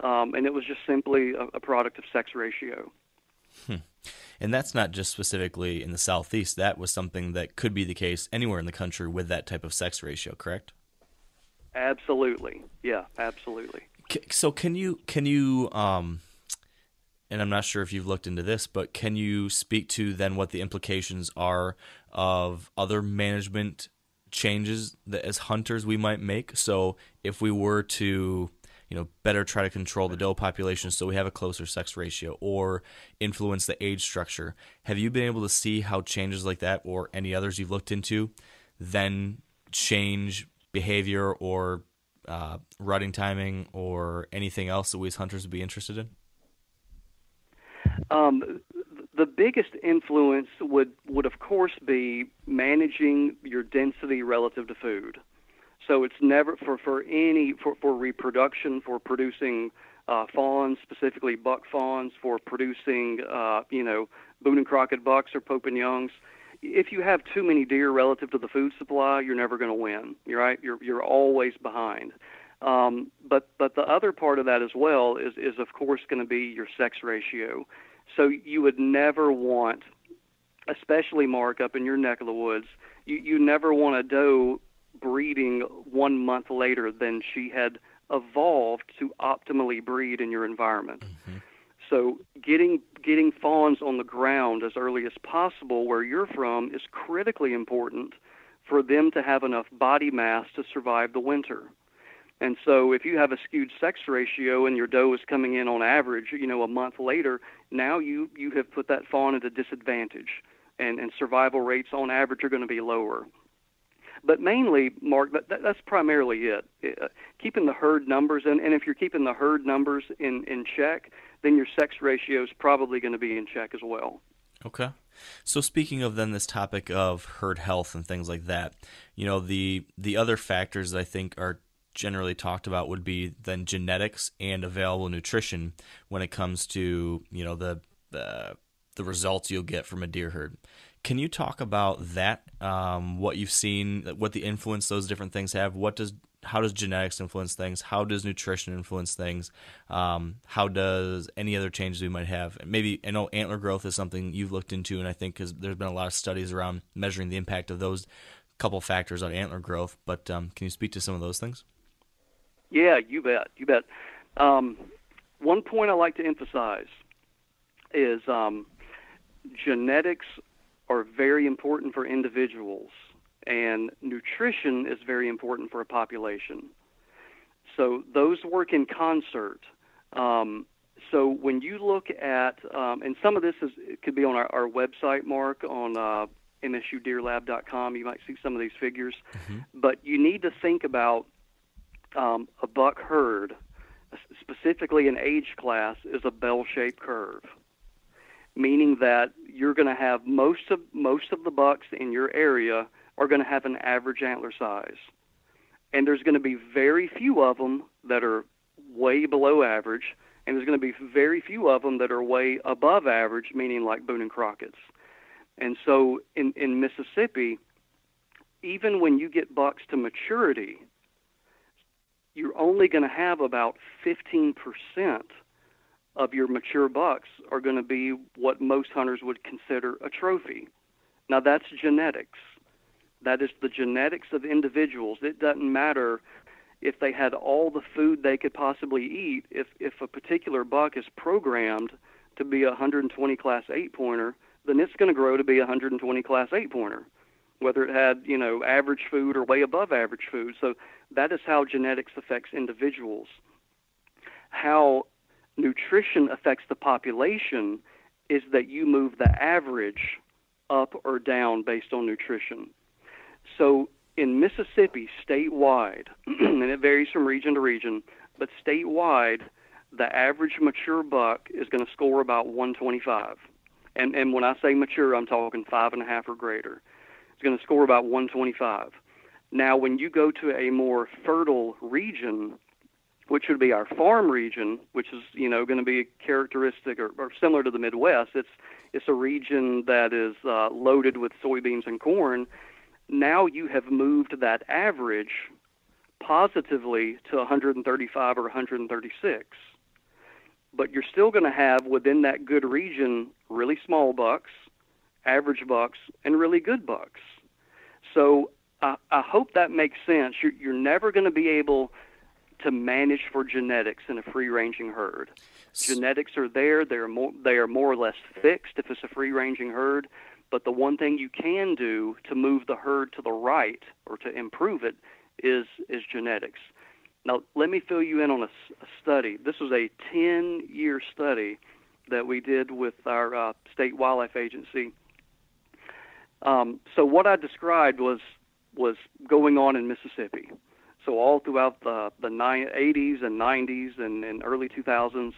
um, and it was just simply a, a product of sex ratio. Hmm. And that's not just specifically in the southeast. That was something that could be the case anywhere in the country with that type of sex ratio, correct? Absolutely. Yeah, absolutely. So can you can you um and I'm not sure if you've looked into this, but can you speak to then what the implications are of other management changes that as hunters we might make? So if we were to you know better try to control the doe population so we have a closer sex ratio or influence the age structure have you been able to see how changes like that or any others you've looked into then change behavior or uh, timing or anything else that we as hunters would be interested in? Um, the biggest influence would would of course be managing your density relative to food. So it's never for for any for for reproduction for producing uh, fawns, specifically buck fawns, for producing uh, you know Boone and Crockett bucks or Pope and Youngs if you have too many deer relative to the food supply, you're never going to win. You're right. You're you're always behind. Um, but but the other part of that as well is is of course going to be your sex ratio. So you would never want, especially Mark up in your neck of the woods, you you never want a doe breeding one month later than she had evolved to optimally breed in your environment. Mm-hmm. So getting getting fawns on the ground as early as possible where you're from is critically important for them to have enough body mass to survive the winter. And so if you have a skewed sex ratio and your doe is coming in on average, you know, a month later, now you you have put that fawn at a disadvantage and and survival rates on average are going to be lower. But mainly, Mark, that, that's primarily it. Uh, keeping the herd numbers, and, and if you're keeping the herd numbers in, in check, then your sex ratio is probably going to be in check as well. Okay. So speaking of then this topic of herd health and things like that, you know, the the other factors that I think are generally talked about would be then genetics and available nutrition when it comes to, you know, the the the results you'll get from a deer herd. Can you talk about that? Um, what you've seen, what the influence those different things have? What does how does genetics influence things? How does nutrition influence things? Um, how does any other changes we might have? Maybe I know antler growth is something you've looked into, and I think because there's been a lot of studies around measuring the impact of those couple factors on antler growth. But um, can you speak to some of those things? Yeah, you bet. You bet. Um, one point I like to emphasize is um, genetics are very important for individuals, and nutrition is very important for a population. So those work in concert. Um, so when you look at, um, and some of this is it could be on our, our website, Mark, on uh, msudeerlab.com. You might see some of these figures, but you need to think about um, a buck herd, specifically an age class, is a bell-shaped curve, meaning that you're going to have most of most of the bucks in your area are going to have an average antler size, and there's going to be very few of them that are way below average, and there's going to be very few of them that are way above average, meaning like Boone and Crockett's. And so in, in Mississippi, even when you get bucks to maturity, you're only going to have about 15% of your mature bucks are going to be what most hunters would consider a trophy. Now, that's genetics. That is the genetics of individuals. It doesn't matter if they had all the food they could possibly eat. If, if a particular buck is programmed to be a 120 class 8 pointer, then it's going to grow to be a 120 class 8 pointer whether it had you know average food or way above average food so that is how genetics affects individuals how nutrition affects the population is that you move the average up or down based on nutrition so in Mississippi statewide and it varies from region to region but statewide the average mature buck is going to score about 125 and and when I say mature, I'm talking five and a half or greater. It's going to score about 125. Now, when you go to a more fertile region, which would be our farm region, which is you know going to be characteristic or, or similar to the Midwest, it's it's a region that is uh, loaded with soybeans and corn. Now you have moved that average positively to 135 or 136 but you're still going to have within that good region really small bucks, average bucks, and really good bucks. So I, I hope that makes sense. You're, you're never going to be able to manage for genetics in a free-ranging herd. Genetics are there; they're more they are more or less fixed if it's a free-ranging herd. But the one thing you can do to move the herd to the right or to improve it is is genetics. Now, let me fill you in on a, a study. This was a 10 year study that we did with our uh, state wildlife agency. Um, so, what I described was, was going on in Mississippi. So, all throughout the, the 80s and 90s and, and early 2000s,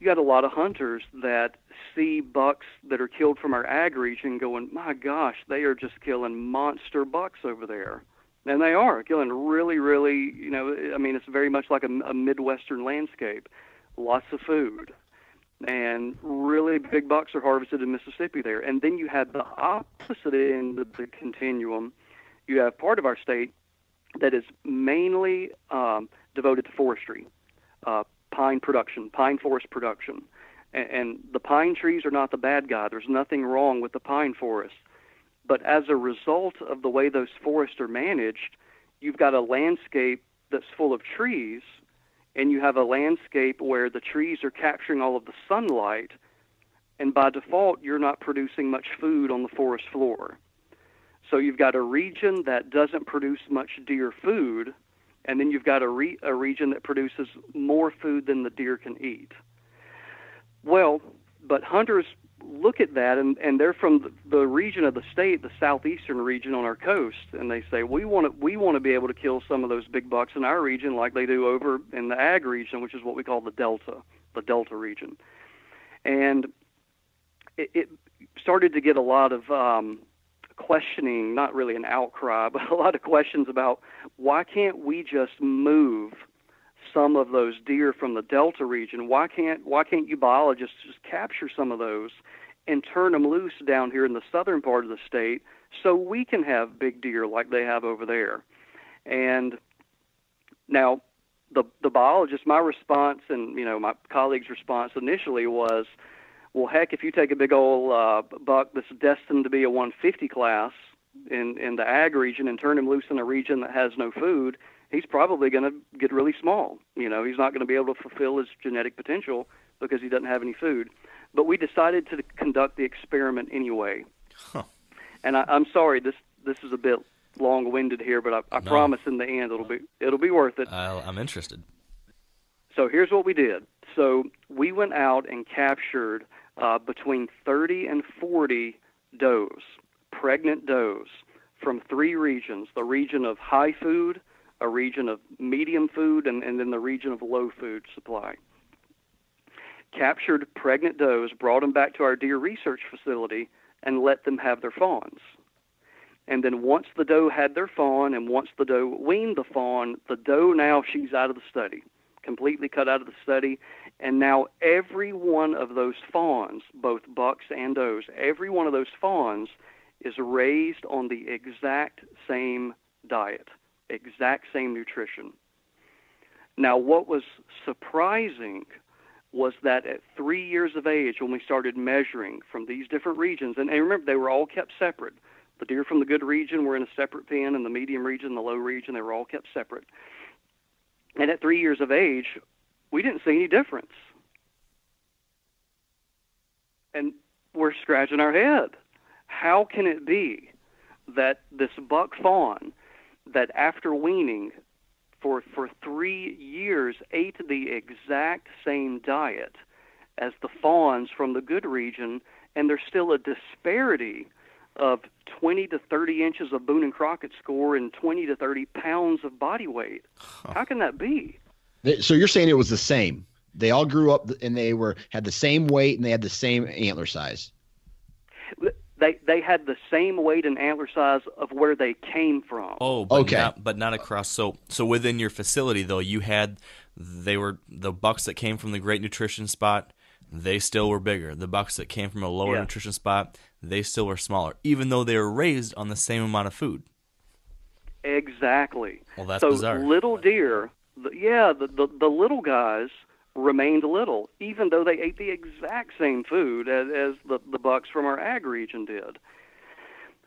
you got a lot of hunters that see bucks that are killed from our ag region going, my gosh, they are just killing monster bucks over there and they are killing really, really. You know, I mean, it's very much like a, a midwestern landscape. Lots of food, and really big bucks are harvested in Mississippi there. And then you have the opposite end of the continuum. You have part of our state that is mainly um, devoted to forestry, uh, pine production, pine forest production. And, and the pine trees are not the bad guy. There's nothing wrong with the pine forest but as a result of the way those forests are managed, you've got a landscape that's full of trees, and you have a landscape where the trees are capturing all of the sunlight, and by default, you're not producing much food on the forest floor. So you've got a region that doesn't produce much deer food, and then you've got a, re- a region that produces more food than the deer can eat. Well, but hunters look at that and, and they're from the region of the state, the southeastern region on our coast, and they say we want to we want to be able to kill some of those big bucks in our region like they do over in the ag region, which is what we call the delta, the delta region, and it, it started to get a lot of um, questioning, not really an outcry, but a lot of questions about why can't we just move some of those deer from the delta region? Why can't why can't you biologists just capture some of those and turn them loose down here in the southern part of the state so we can have big deer like they have over there? And now the the biologist my response and you know my colleagues response initially was well heck if you take a big old uh, buck that's destined to be a 150 class in in the ag region and turn him loose in a region that has no food he's probably going to get really small. You know, he's not going to be able to fulfill his genetic potential because he doesn't have any food. But we decided to conduct the experiment anyway. And I, I'm sorry, this this is a bit long-winded here, but I, I No. promise in the end it'll be it'll be worth it. I'll, I'm interested. So here's what we did. So we went out and captured uh, between 30 and 40 does, pregnant does, from three regions: the region of high food, a region of medium food, and, and then the region of low food supply. Captured pregnant does, brought them back to our deer research facility, and let them have their fawns. And then once the doe had their fawn, and once the doe weaned the fawn, the doe now she's out of the study completely cut out of the study. And now every one of those fawns, both bucks and does, every one of those fawns is raised on the exact same diet, exact same nutrition. Now, what was surprising was that at three years of age, when we started measuring from these different regions, and, and remember, they were all kept separate. The deer from the good region were in a separate pen, and the medium region, the low region, they were all kept separate. And at three years of age, we didn't see any difference. And we're scratching our head. How can it be that this buck fawn, that after weaning for, for three years ate the exact same diet as the fawns from the good region, and there's still a disparity of 20 to 30 inches of Boone and Crockett score and 20 to 30 pounds of body weight. How can that be? Th- So you're saying it was the same? They all grew up and they were had the same weight and they had the same antler size. They they had the same weight and antler size of where they came from. Oh, but Okay. not, but not across. So, so within your facility though, you had they were the bucks that came from the great nutrition spot. They still were bigger. The bucks that came from a lower Yeah. nutrition spot, they still were smaller, even though they were raised on the same amount of food. Exactly. Well, that's so bizarre. little deer, the, yeah, the, the the little guys remained little, even though they ate the exact same food as, as the the bucks from our ag region did.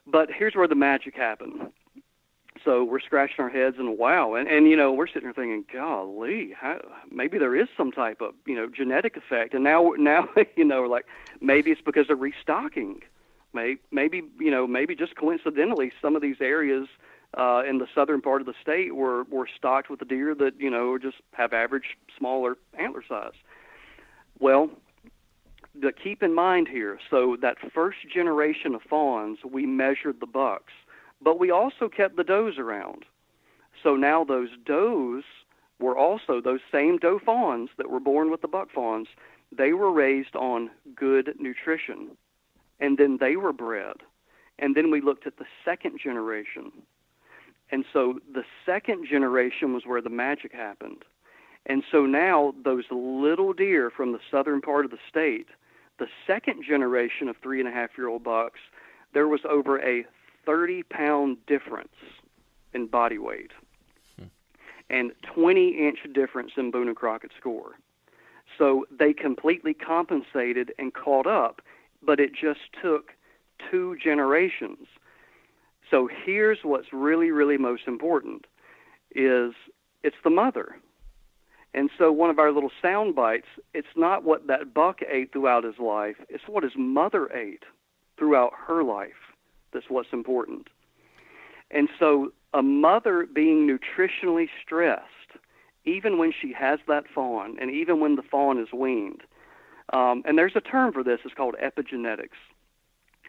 But here's where the magic happened. So we're scratching our heads and wow, and and you know we're sitting there thinking, golly, how, maybe there is some type of you know genetic effect, and now now you know we're like maybe it's because of restocking, maybe maybe you know maybe just coincidentally some of these areas uh, in the southern part of the state were were stocked with the deer that you know just have average smaller antler size. Well, but keep in mind here, so that first generation of fawns, we measured the bucks, but we also kept the does around. So now those does were also those same doe fawns that were born with the buck fawns. They were raised on good nutrition, and then they were bred. And then we looked at the second generation. And so the second generation was where the magic happened. And so now those little deer from the southern part of the state, the second generation of three and a half year old bucks, there was over a 30 pound difference in body weight hmm. and 20 inch difference in Boone and Crockett score. So they completely compensated and caught up, but it just took two generations. So here's what's really, really most important is it's the mother. And so one of our little sound bites, it's not what that buck ate throughout his life, it's what his mother ate throughout her life that's what's important. And so a mother being nutritionally stressed, even when she has that fawn and even when the fawn is weaned, um, and there's a term for this, it's called epigenetics.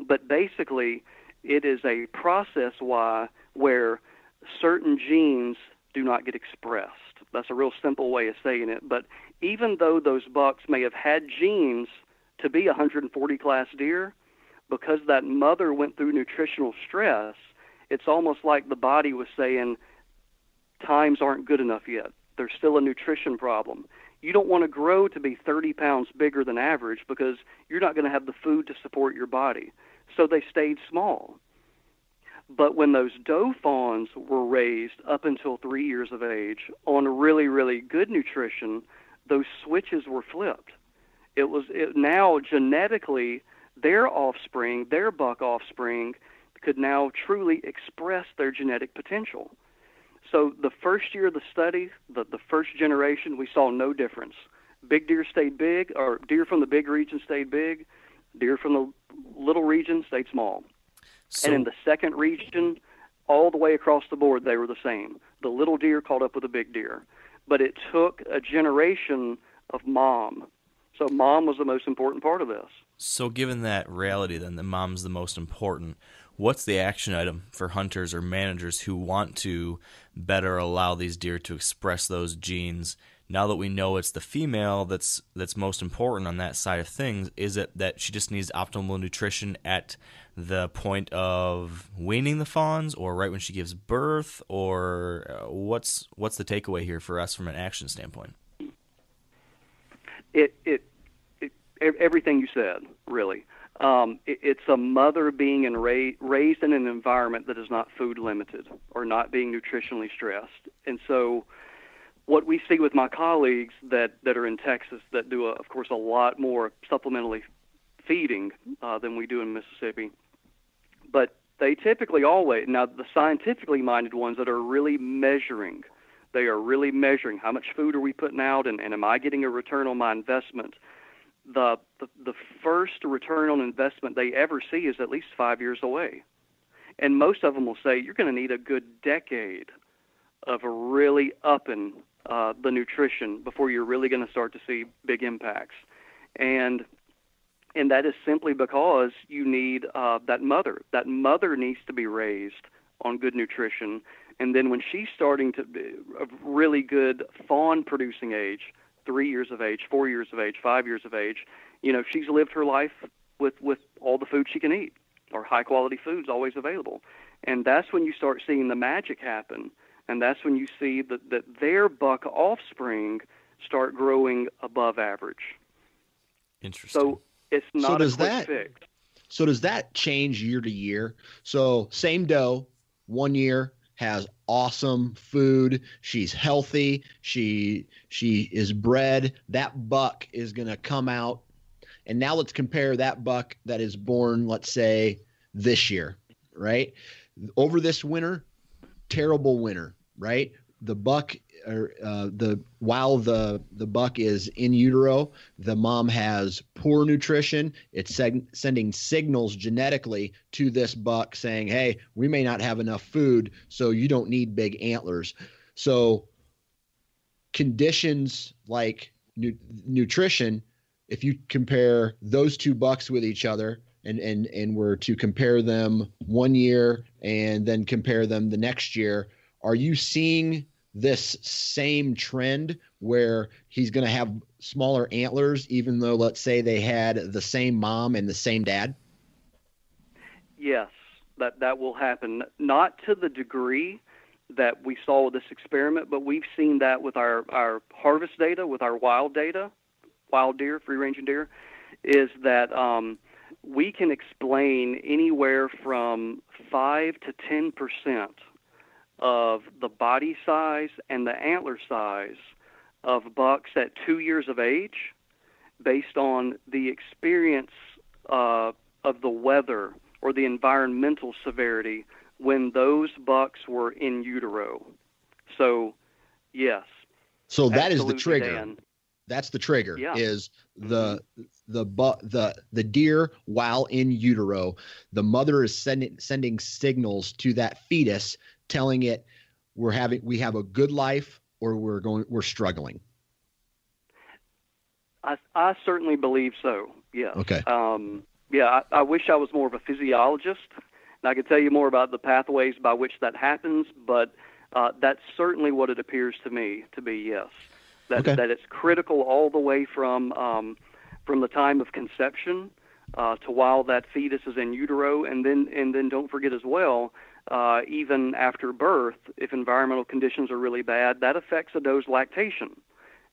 But basically, it is a process why where certain genes do not get expressed. That's a real simple way of saying it. But even though those bucks may have had genes to be 140 class deer, because that mother went through nutritional stress, it's almost like the body was saying, times aren't good enough yet. There's still a nutrition problem. You don't want to grow to be 30 pounds bigger than average because you're not going to have the food to support your body. So they stayed small. But when those doe fawns were raised up until three years of age on really, really good nutrition, those switches were flipped. It was it, now genetically their offspring, their buck offspring, could now truly express their genetic potential. So the first year of the study, the, the first generation, we saw no difference. Big deer stayed big, or deer from the big region stayed big. Deer from the little region stayed small. So, and in the second region, all the way across the board, they were the same. The little deer caught up with the big deer, but it took a generation of mom. So mom was the most important part of this. so given that reality, then that mom's the most important. What's the action item for hunters or managers who want to better allow these deer to express those genes? Now that we know it's the female that's that's most important on that side of things, is it that she just needs optimal nutrition at the point of weaning the fawns, or right when she gives birth, or uh, what's what's the takeaway here for us from an action standpoint? it it, it everything you said really. Um, it, it's a mother being in ra- raised in an environment that is not food limited or not being nutritionally stressed. And so what we see with my colleagues that that are in Texas that do a, of course a lot more supplementally feeding uh, than we do in Mississippi but they typically always now the scientifically minded ones that are really measuring they are really measuring how much food are we putting out and, and am I getting a return on my investment. The, the the first return on investment they ever see is at least five years away. And most of them will say you're going to need a good decade of really upping uh, the nutrition before you're really going to start to see big impacts. And and that is simply because you need uh, that mother. That mother needs to be raised on good nutrition and then when she's starting to be a really good fawn producing age, three years of age, four years of age, five years of age, you know, she's lived her life with, with all the food she can eat or high quality foods always available. And that's when you start seeing the magic happen. And that's when you see that, that their buck offspring start growing above average. Interesting. So it's not does a quick that- fix. So does that change year to year? So same doe, one year has awesome food. She's healthy. She she is bred. That buck is going to come out. And now let's compare that buck that is born, let's say, this year, right? Over this winter, terrible winter, right? The buck or uh, the while the the buck is in utero, the mom has poor nutrition. It's seg- sending signals genetically to this buck saying, "Hey, we may not have enough food, so you don't need big antlers." So conditions like nu- nutrition, if you compare those two bucks with each other and and and were to compare them one year and then compare them the next year, are you seeing this same trend where he's going to have smaller antlers even though let's say they had the same mom and the same dad? Yes, that that will happen. Not to the degree that we saw with this experiment, but we've seen that with our our harvest data, with our wild data, wild deer, free ranging deer, is that um, we can explain anywhere from five to ten percent of the body size and the antler size of bucks at two years of age, based on the experience uh, of the weather or the environmental severity when those bucks were in utero. So, yes. So that is the trigger. Dan. That's the trigger. Yeah. Is the the bu- the the deer while in utero, the mother is sending sending signals to that fetus, telling it we're having we have a good life or we're going we're struggling. I, I certainly believe so. Yes. Okay. Um, yeah, I, I wish I was more of a physiologist, and I could tell you more about the pathways by which that happens. But uh, that's certainly what it appears to me to be. Yes, that Okay. that it's critical all the way from um, from the time of conception uh, to while that fetus is in utero, and then and then don't forget as well. Uh, even after birth, if environmental conditions are really bad, that affects a doe's lactation.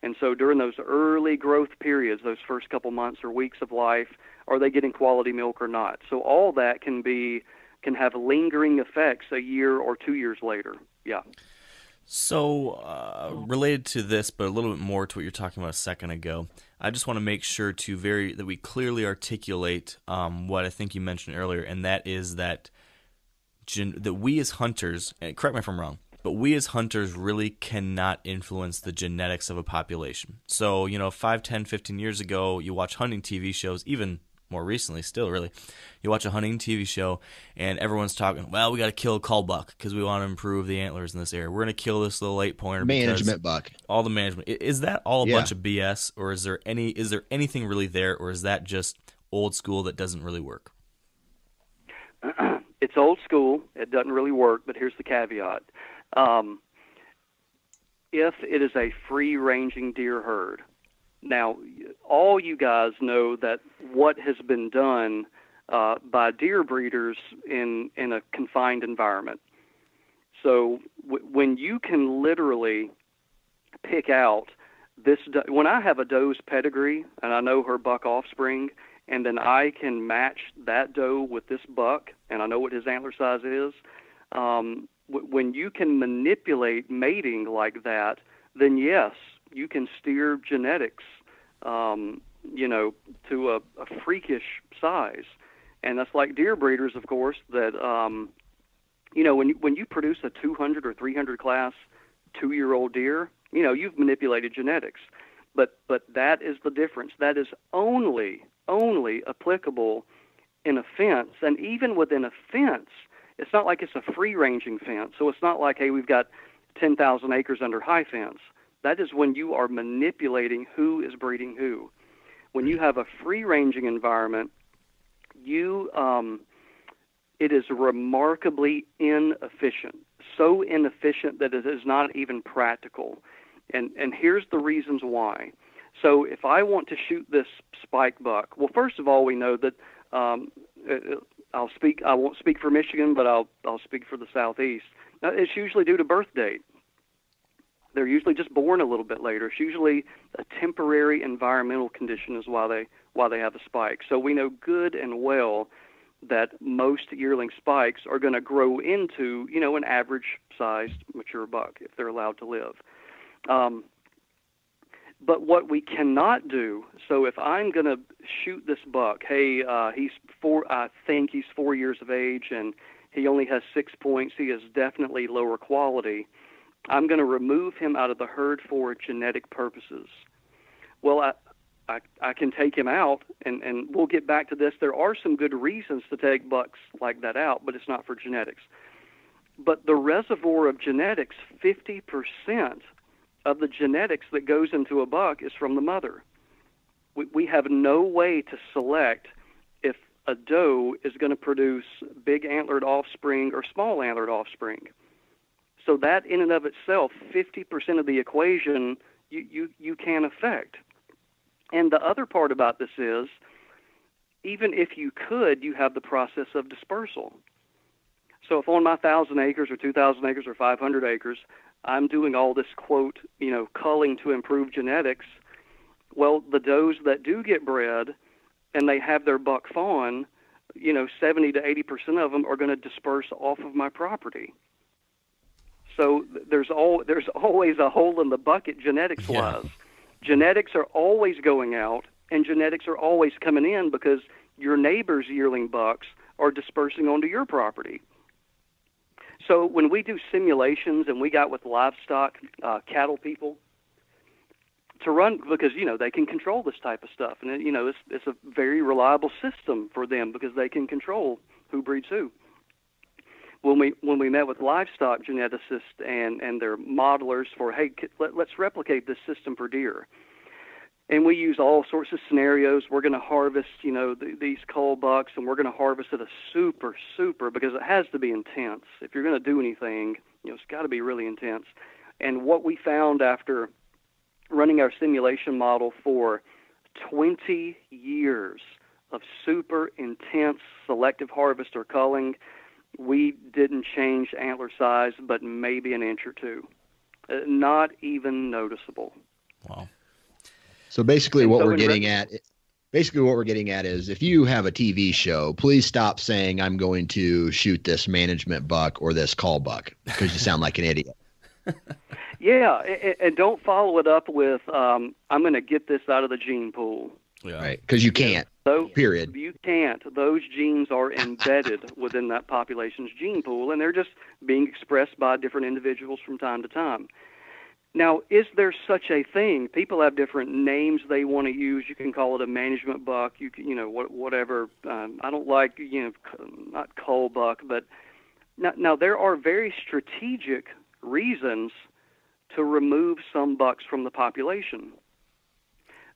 And so during those early growth periods, those first couple months or weeks of life, are they getting quality milk or not? So all that can be can have lingering effects a year or two years later. Yeah. So, uh, related to this, but a little bit more to what you're talking about a second ago, I just want to make sure to very that we clearly articulate um, what I think you mentioned earlier, and that is that gen- that we as hunters, and correct me if I'm wrong, but we as hunters really cannot influence the genetics of a population. So, you know, 5, 10, 15 years ago, you watch hunting TV shows, even more recently, still really, you watch a hunting TV show and everyone's talking. Well, we got to kill a cull buck because we want to improve the antlers in this area. We're going to kill this little eight pointer. Management buck. All the management is that all a Yeah. bunch of BS, or is there any? Is there anything really there, or is that just old school that doesn't really work? it's old school. It doesn't really work, but here's the caveat. Um, if it is a free ranging deer herd, now all you guys know that what has been done uh, by deer breeders in, in a confined environment. So w- when you can literally pick out this, do- when I have a doe's pedigree and I know her buck offspring, and then I can match that doe with this buck, and I know what his antler size is. Um, w- when you can manipulate mating like that, then yes, you can steer genetics, um, you know, to a, a freakish size, and that's like deer breeders, of course. That um, you know, when you, when you produce a 200 or 300 class two-year-old deer, you know, you've manipulated genetics. But but that is the difference. That is only only applicable in a fence, and even within a fence, it's not like it's a free-ranging fence. So it's not like hey, we've got 10,000 acres under high fence. That is when you are manipulating who is breeding who. When you have a free-ranging environment, you um, it is remarkably inefficient. So inefficient that it is not even practical. And and here's the reasons why. So if I want to shoot this spike buck, well, first of all, we know that um, uh, I'll speak. I won't speak for Michigan, but I'll I'll speak for the Southeast. Now, it's usually due to birth date. They're usually just born a little bit later. It's usually a temporary environmental condition is why they why they have a spike. So we know good and well that most yearling spikes are going to grow into you know an average sized mature buck if they're allowed to live. Um, but what we cannot do, so if I'm going to shoot this buck, hey, uh, he's four, I think he's four years of age and he only has six points, he is definitely lower quality. I'm going to remove him out of the herd for genetic purposes. Well, I, I, I can take him out, and, and we'll get back to this. There are some good reasons to take bucks like that out, but it's not for genetics. But the reservoir of genetics, 50% of the genetics that goes into a buck is from the mother. We, we have no way to select if a doe is going to produce big antlered offspring or small antlered offspring. So that in and of itself, 50% of the equation you, you, you can affect. And the other part about this is, even if you could, you have the process of dispersal. So if on my thousand acres or two thousand acres or five hundred acres, I'm doing all this quote, you know, culling to improve genetics, well, the does that do get bred and they have their buck fawn, you know, 70 to 80 percent of them are going to disperse off of my property. So there's all there's always a hole in the bucket genetics wise. Genetics are always going out, and genetics are always coming in because your neighbor's yearling bucks are dispersing onto your property. So when we do simulations and we got with livestock uh, cattle people to run because you know they can control this type of stuff, and it, you know it's it's a very reliable system for them because they can control who breeds who. When we when we met with livestock geneticists and and their modelers for hey let, let's replicate this system for deer, and we use all sorts of scenarios. We're going to harvest, you know, th- these cull bucks, and we're going to harvest at a super, super because it has to be intense. If you're going to do anything, you know, it's got to be really intense. And what we found after running our simulation model for 20 years of super intense selective harvest or culling, we didn't change antler size, but maybe an inch or two. Uh, not even noticeable. Wow. So basically, And what so we're getting re- at, basically what we're getting at is, if you have a TV show, please stop saying I'm going to shoot this management buck or this cull buck because you sound like an idiot. Yeah, and, and don't follow it up with um, "I'm going to get this out of the gene pool." Yeah. Right? Because you can't. So Period. you can't. Those genes are embedded within that population's gene pool, and they're just being expressed by different individuals from time to time. Now, is there such a thing? People have different names they want to use. You can call it a management buck. You can, you know, what, whatever. Um, I don't like, you know, not cull buck, but now, now there are very strategic reasons to remove some bucks from the population.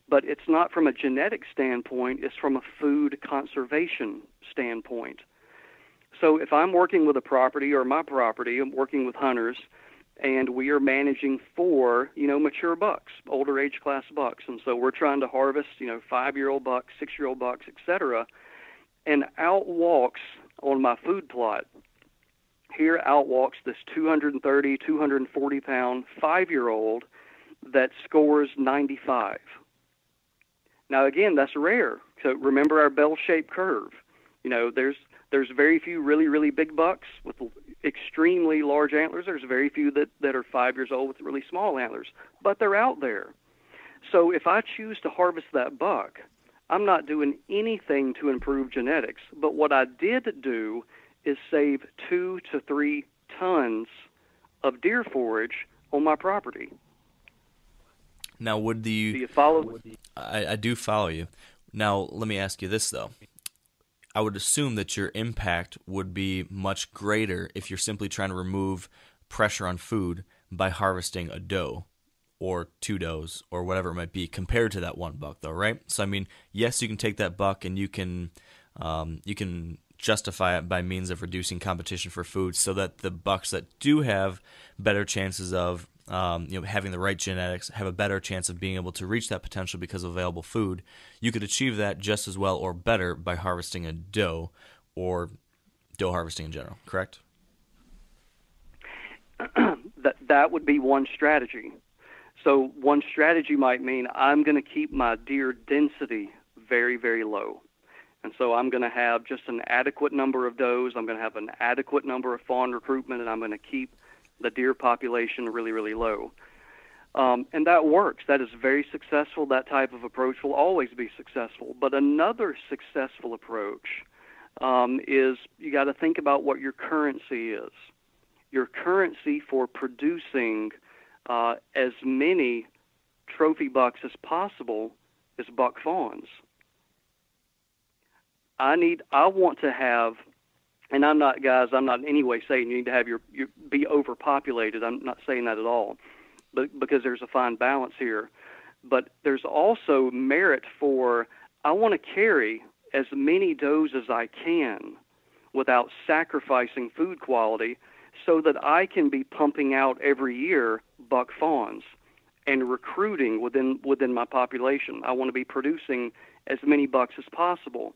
But it's not from a genetic standpoint, it's from a food conservation standpoint. So if I'm working with a property or my property, I'm working with hunters, and we are managing for, you know, mature bucks, older age class bucks, and so we're trying to harvest, you know, five-year-old bucks, six-year-old bucks, etc. And out walks on my food plot. Here out walks this 230, 240 pound five-year-old that scores 95. Now again, that's rare. So remember our bell-shaped curve. You know, there's there's very few really really big bucks with extremely large antlers. There's very few that that are five years old with really small antlers, but they're out there. So if I choose to harvest that buck, I'm not doing anything to improve genetics. But what I did do is save two to three tons of deer forage on my property. Now, would the do you follow? I, I do follow you. Now, let me ask you this though. I would assume that your impact would be much greater if you're simply trying to remove pressure on food by harvesting a doe or two does or whatever it might be compared to that one buck though right so i mean yes you can take that buck and you can um, you can justify it by means of reducing competition for food so that the bucks that do have better chances of um, you know, having the right genetics, have a better chance of being able to reach that potential because of available food. You could achieve that just as well or better by harvesting a doe or doe harvesting in general. Correct? that that would be one strategy. So one strategy might mean I'm going to keep my deer density very very low. And so I'm going to have just an adequate number of does. I'm going to have an adequate number of fawn recruitment, and I'm going to keep the deer population really, really low. Um, and that works. That is very successful. That type of approach will always be successful. But another successful approach um, is you got to think about what your currency is. Your currency for producing uh, as many trophy bucks as possible is buck fawns. I need. I want to have and I'm not, guys. I'm not in any way saying you need to have your, your be overpopulated. I'm not saying that at all, but because there's a fine balance here. But there's also merit for I want to carry as many does as I can without sacrificing food quality, so that I can be pumping out every year buck fawns and recruiting within within my population. I want to be producing as many bucks as possible.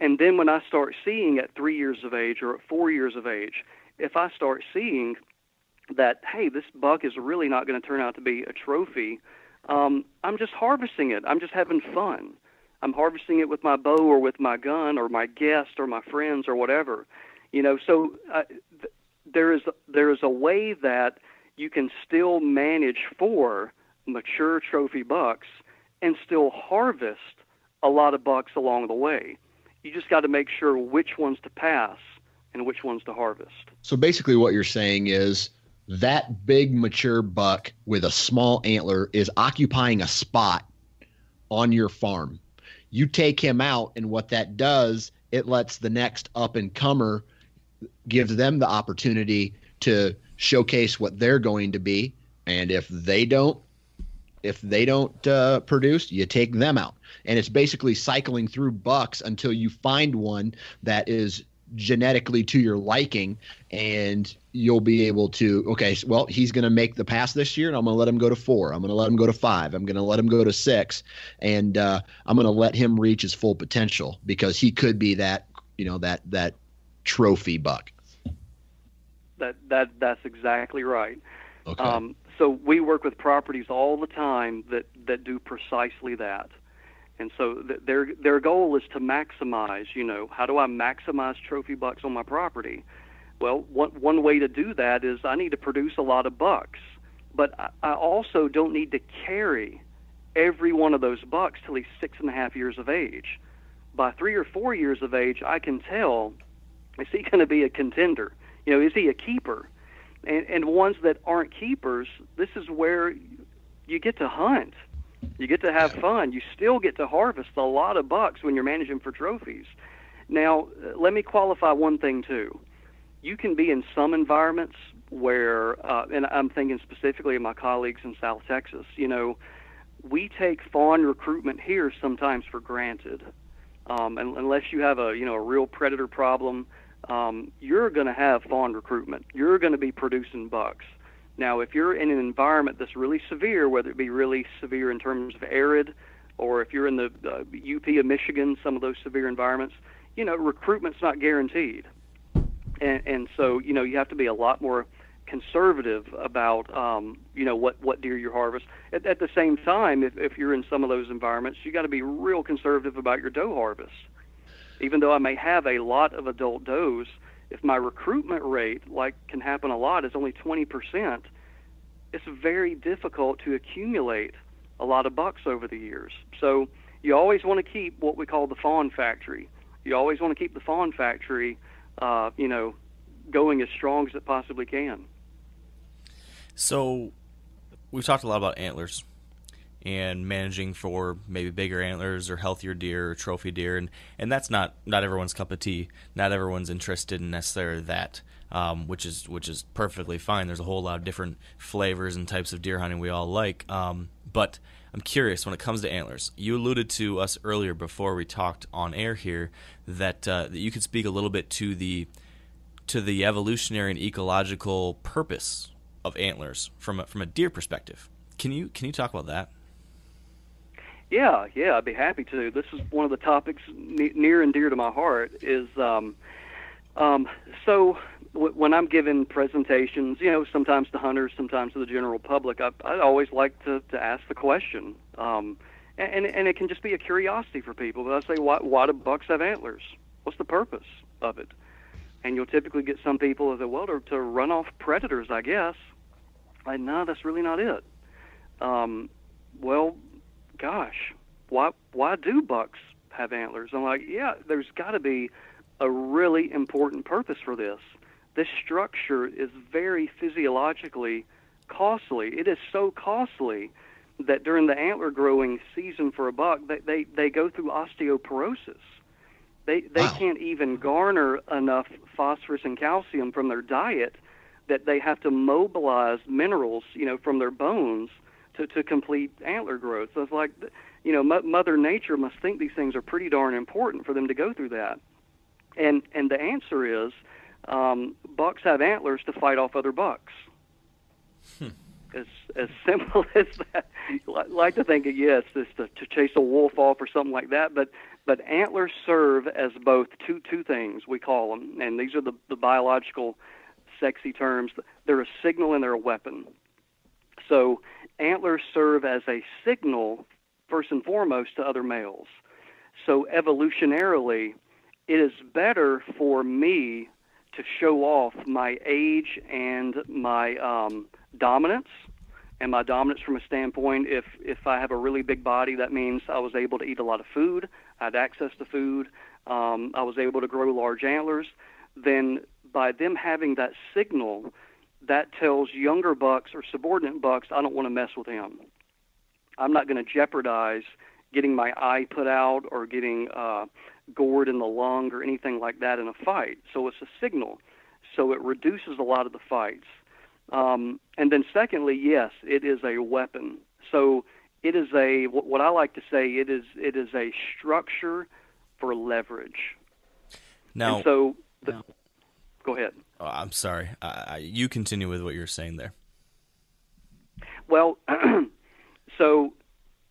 And then when I start seeing at three years of age or at four years of age, if I start seeing that, hey, this buck is really not going to turn out to be a trophy, um, I'm just harvesting it. I'm just having fun. I'm harvesting it with my bow or with my gun or my guest or my friends or whatever. You know, so uh, th- there is there is a way that you can still manage for mature trophy bucks and still harvest a lot of bucks along the way. You just got to make sure which ones to pass and which ones to harvest. So basically, what you're saying is that big mature buck with a small antler is occupying a spot on your farm. You take him out, and what that does, it lets the next up and comer gives them the opportunity to showcase what they're going to be. And if they don't, if they don't uh, produce, you take them out. And it's basically cycling through bucks until you find one that is genetically to your liking and you'll be able to okay well he's going to make the pass this year and i'm going to let him go to four. I'm going to let him go to five. I'm going to let him go to six. And uh, i'm going to let him reach his full potential because he could be that you know that that trophy buck. That that that's exactly right. Okay. Um, so we work with properties all the time that that do precisely that. And so th- their their goal is to maximize. You know, how do I maximize trophy bucks on my property? Well, one one way to do that is I need to produce a lot of bucks, but I, I also don't need to carry every one of those bucks till he's six and a half years of age. By three or four years of age, I can tell is he going to be a contender? You know, is he a keeper? and, and ones that aren't keepers, this is where you get to hunt. You get to have fun. You still get to harvest a lot of bucks when you're managing for trophies. Now, uh, let me qualify one thing too. You can be in some environments where, uh, and I'm thinking specifically of my colleagues in South Texas. You know, we take fawn recruitment here sometimes for granted. Um, and, unless you have a you know a real predator problem, um, you're going to have fawn recruitment. You're going to be producing bucks. Now, if you're in an environment that's really severe, whether it be really severe in terms of arid, or if you're in the uh, UP of Michigan, some of those severe environments, you know, recruitment's not guaranteed. And, and so, you know, you have to be a lot more conservative about, um, you know, what, what deer you harvest. At, at the same time, if, if you're in some of those environments, you got to be real conservative about your doe harvest. Even though I may have a lot of adult does, if my recruitment rate, like can happen a lot, is only 20%, it's very difficult to accumulate a lot of bucks over the years. So you always want to keep what we call the fawn factory. You always want to keep the fawn factory, uh, you know, going as strong as it possibly can. So we've talked a lot about antlers and managing for maybe bigger antlers or healthier deer or trophy deer and, and that's not not everyone's cup of tea not everyone's interested in necessarily that um, which is which is perfectly fine there's a whole lot of different flavors and types of deer hunting we all like um, but I'm curious when it comes to antlers. You alluded to us earlier before we talked on air here that uh, that you could speak a little bit to the to the evolutionary and ecological purpose of antlers from a, from a deer perspective. Can you can you talk about that? Yeah, yeah, I'd be happy to. This is one of the topics ne- near and dear to my heart. Is um, um, so w- when I'm giving presentations, you know, sometimes to hunters, sometimes to the general public, I, I always like to, to ask the question, um, and and it can just be a curiosity for people. But I say, why why do bucks have antlers? What's the purpose of it? And you'll typically get some people that, well, to, to run off predators, I guess. I no, that's really not it. Um, well, gosh, why why do bucks have antlers? I'm like, yeah, there's got to be a really important purpose for this. This structure is very physiologically costly. It is so costly that during the antler growing season for a buck, they they, they go through osteoporosis. They they wow. can't even garner enough phosphorus and calcium from their diet that they have to mobilize minerals, you know, from their bones to, to complete antler growth. So it's like, you know, Mother Nature must think these things are pretty darn important for them to go through that. And and the answer is, um, bucks have antlers to fight off other bucks. Hmm. As as simple as that. I like to think, of yes, is to, to chase a wolf off or something like that. But but antlers serve as both two two things we call them, and these are the the biological sexy terms. They're a signal and they're a weapon. So antlers serve as a signal, first and foremost, to other males. So evolutionarily, it is better for me to show off my age and my um, dominance. And my dominance from a standpoint, if if I have a really big body, that means I was able to eat a lot of food, I had access to food, um, I was able to grow large antlers. Then by them having that signal, that tells younger bucks or subordinate bucks, I don't want to mess with him. I'm not going to jeopardize getting my eye put out or getting uh, gored in the lung or anything like that in a fight. So it's a signal. So it reduces a lot of the fights. Um, and then, secondly, yes, it is a weapon. So it is a what I like to say. It is it is a structure for leverage. Now, and so the, now, go ahead. Oh, I'm sorry. Uh, you continue with what you're saying there. Well, so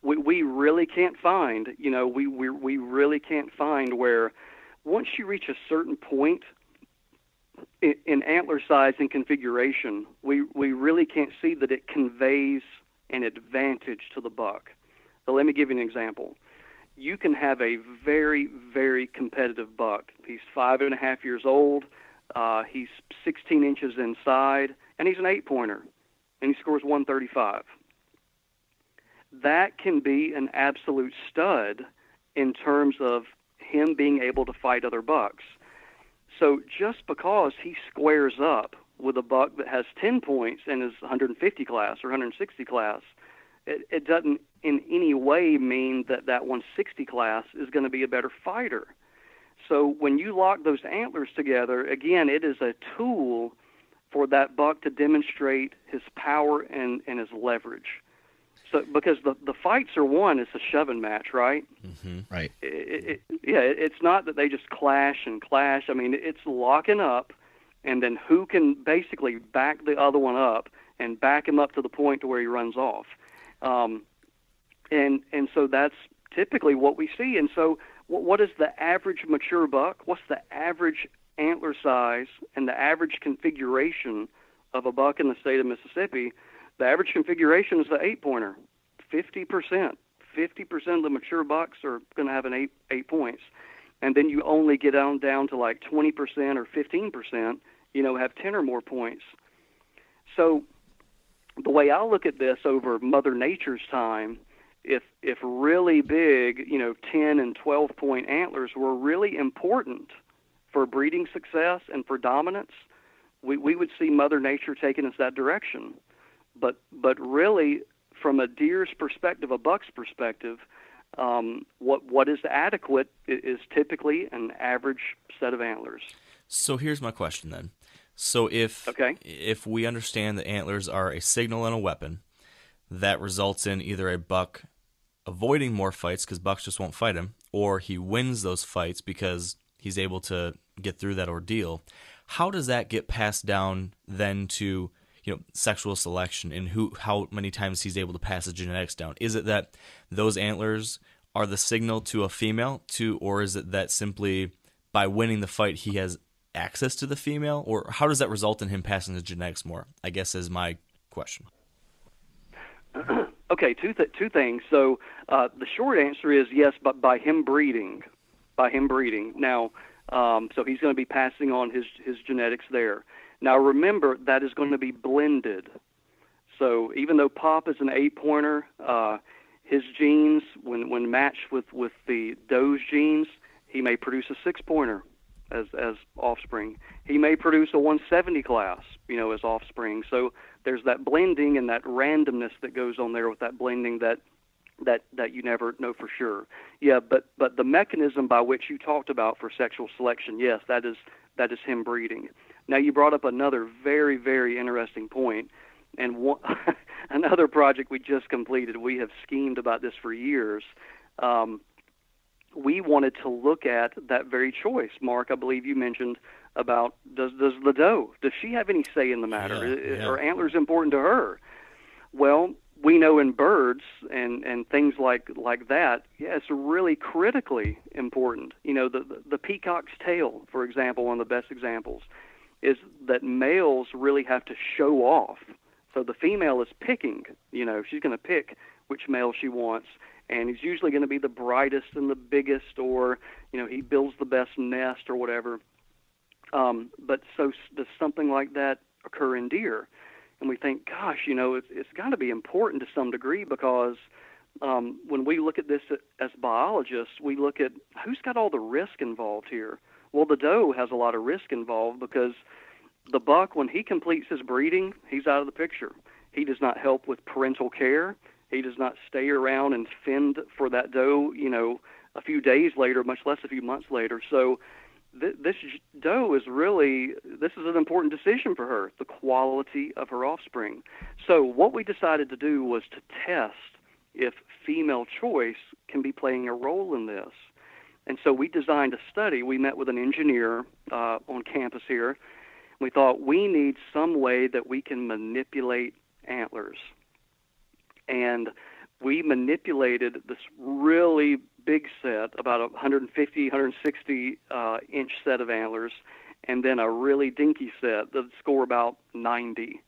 we, we really can't find, you know, we, we, we really can't find where once you reach a certain point in, in antler size and configuration, we, we really can't see that it conveys an advantage to the buck. So let me give you an example. You can have a very, very competitive buck. He's five and a half years old uh, he's 16 inches inside, and he's an eight pointer, and he scores 135. That can be an absolute stud in terms of him being able to fight other bucks. So just because he squares up with a buck that has 10 points and is 150 class or 160 class, it, it doesn't in any way mean that that 160 class is going to be a better fighter. So when you lock those antlers together, again, it is a tool for that buck to demonstrate his power and, and his leverage. So because the the fights are won, it's a shoving match, right? Mm-hmm. Right. It, it, yeah, it's not that they just clash and clash. I mean, it's locking up, and then who can basically back the other one up and back him up to the point to where he runs off. Um, and and so that's typically what we see. And so, what, is the average mature buck? What's the average antler size and the average configuration of a buck in the state of Mississippi? The average configuration is the eight pointer, fifty percent. Fifty percent of the mature bucks are going to have an eight eight points, and then you only get down down to like twenty percent or fifteen percent. You know, have ten or more points. So the way I look at this over Mother Nature's time, if if really big, you know, 10 and 12 point antlers were really important for breeding success and for dominance, we, we would see Mother Nature taking us that direction. But but really, from a deer's perspective, a buck's perspective, um, what what is adequate is typically an average set of antlers. So here's my question then. So if okay. if we understand that antlers are a signal and a weapon, that results in either a buck avoiding more fights because bucks just won't fight him, or he wins those fights because he's able to get through that ordeal. How does that get passed down then to you know sexual selection and who how many times he's able to pass the genetics down? Is it that those antlers are the signal to a female to, or is it that simply by winning the fight he has access to the female, or how does that result in him passing the genetics more? I guess is my question. okay, two th- two things. So uh, the short answer is yes, but by him breeding, by him breeding. Now, um, so he's going to be passing on his his genetics there. Now remember that is going to be blended. So even though Pop is an eight pointer, uh, his genes when when matched with with the doe's genes, he may produce a six pointer as as offspring. He may produce a 170 class, you know, as offspring. So there's that blending and that randomness that goes on there with that blending that that that you never know for sure. Yeah, but but the mechanism by which you talked about for sexual selection, yes, that is that is him breeding. Now you brought up another very very interesting point, and one, another project we just completed. We have schemed about this for years. Um, we wanted to look at that very choice. Mark, I believe you mentioned about does does the doe does she have any say in the matter? Yeah, yeah. Are antlers important to her? Well, we know in birds and and things like like that, yeah, it's really critically important. You know, the the, the peacock's tail, for example, one of the best examples, is that males really have to show off. So the female is picking. You know, she's going to pick which male she wants and he's usually going to be the brightest and the biggest, or you know he builds the best nest or whatever. Um, but so does something like that occur in deer? And we think, gosh, you know, it's, it's got to be important to some degree because um, when we look at this as biologists, we look at who's got all the risk involved here. Well, the doe has a lot of risk involved because the buck, when he completes his breeding, he's out of the picture. He does not help with parental care. He does not stay around and fend for that doe, you know, a few days later, much less a few months later. So th- this doe is really this is an important decision for her, the quality of her offspring. So what we decided to do was to test if female choice can be playing a role in this. And so we designed a study. We met with an engineer uh, on campus here. We thought we need some way that we can manipulate antlers and we manipulated this really big set, about a 150, 160 uh, inch set of antlers, and then a really dinky set that score about 90.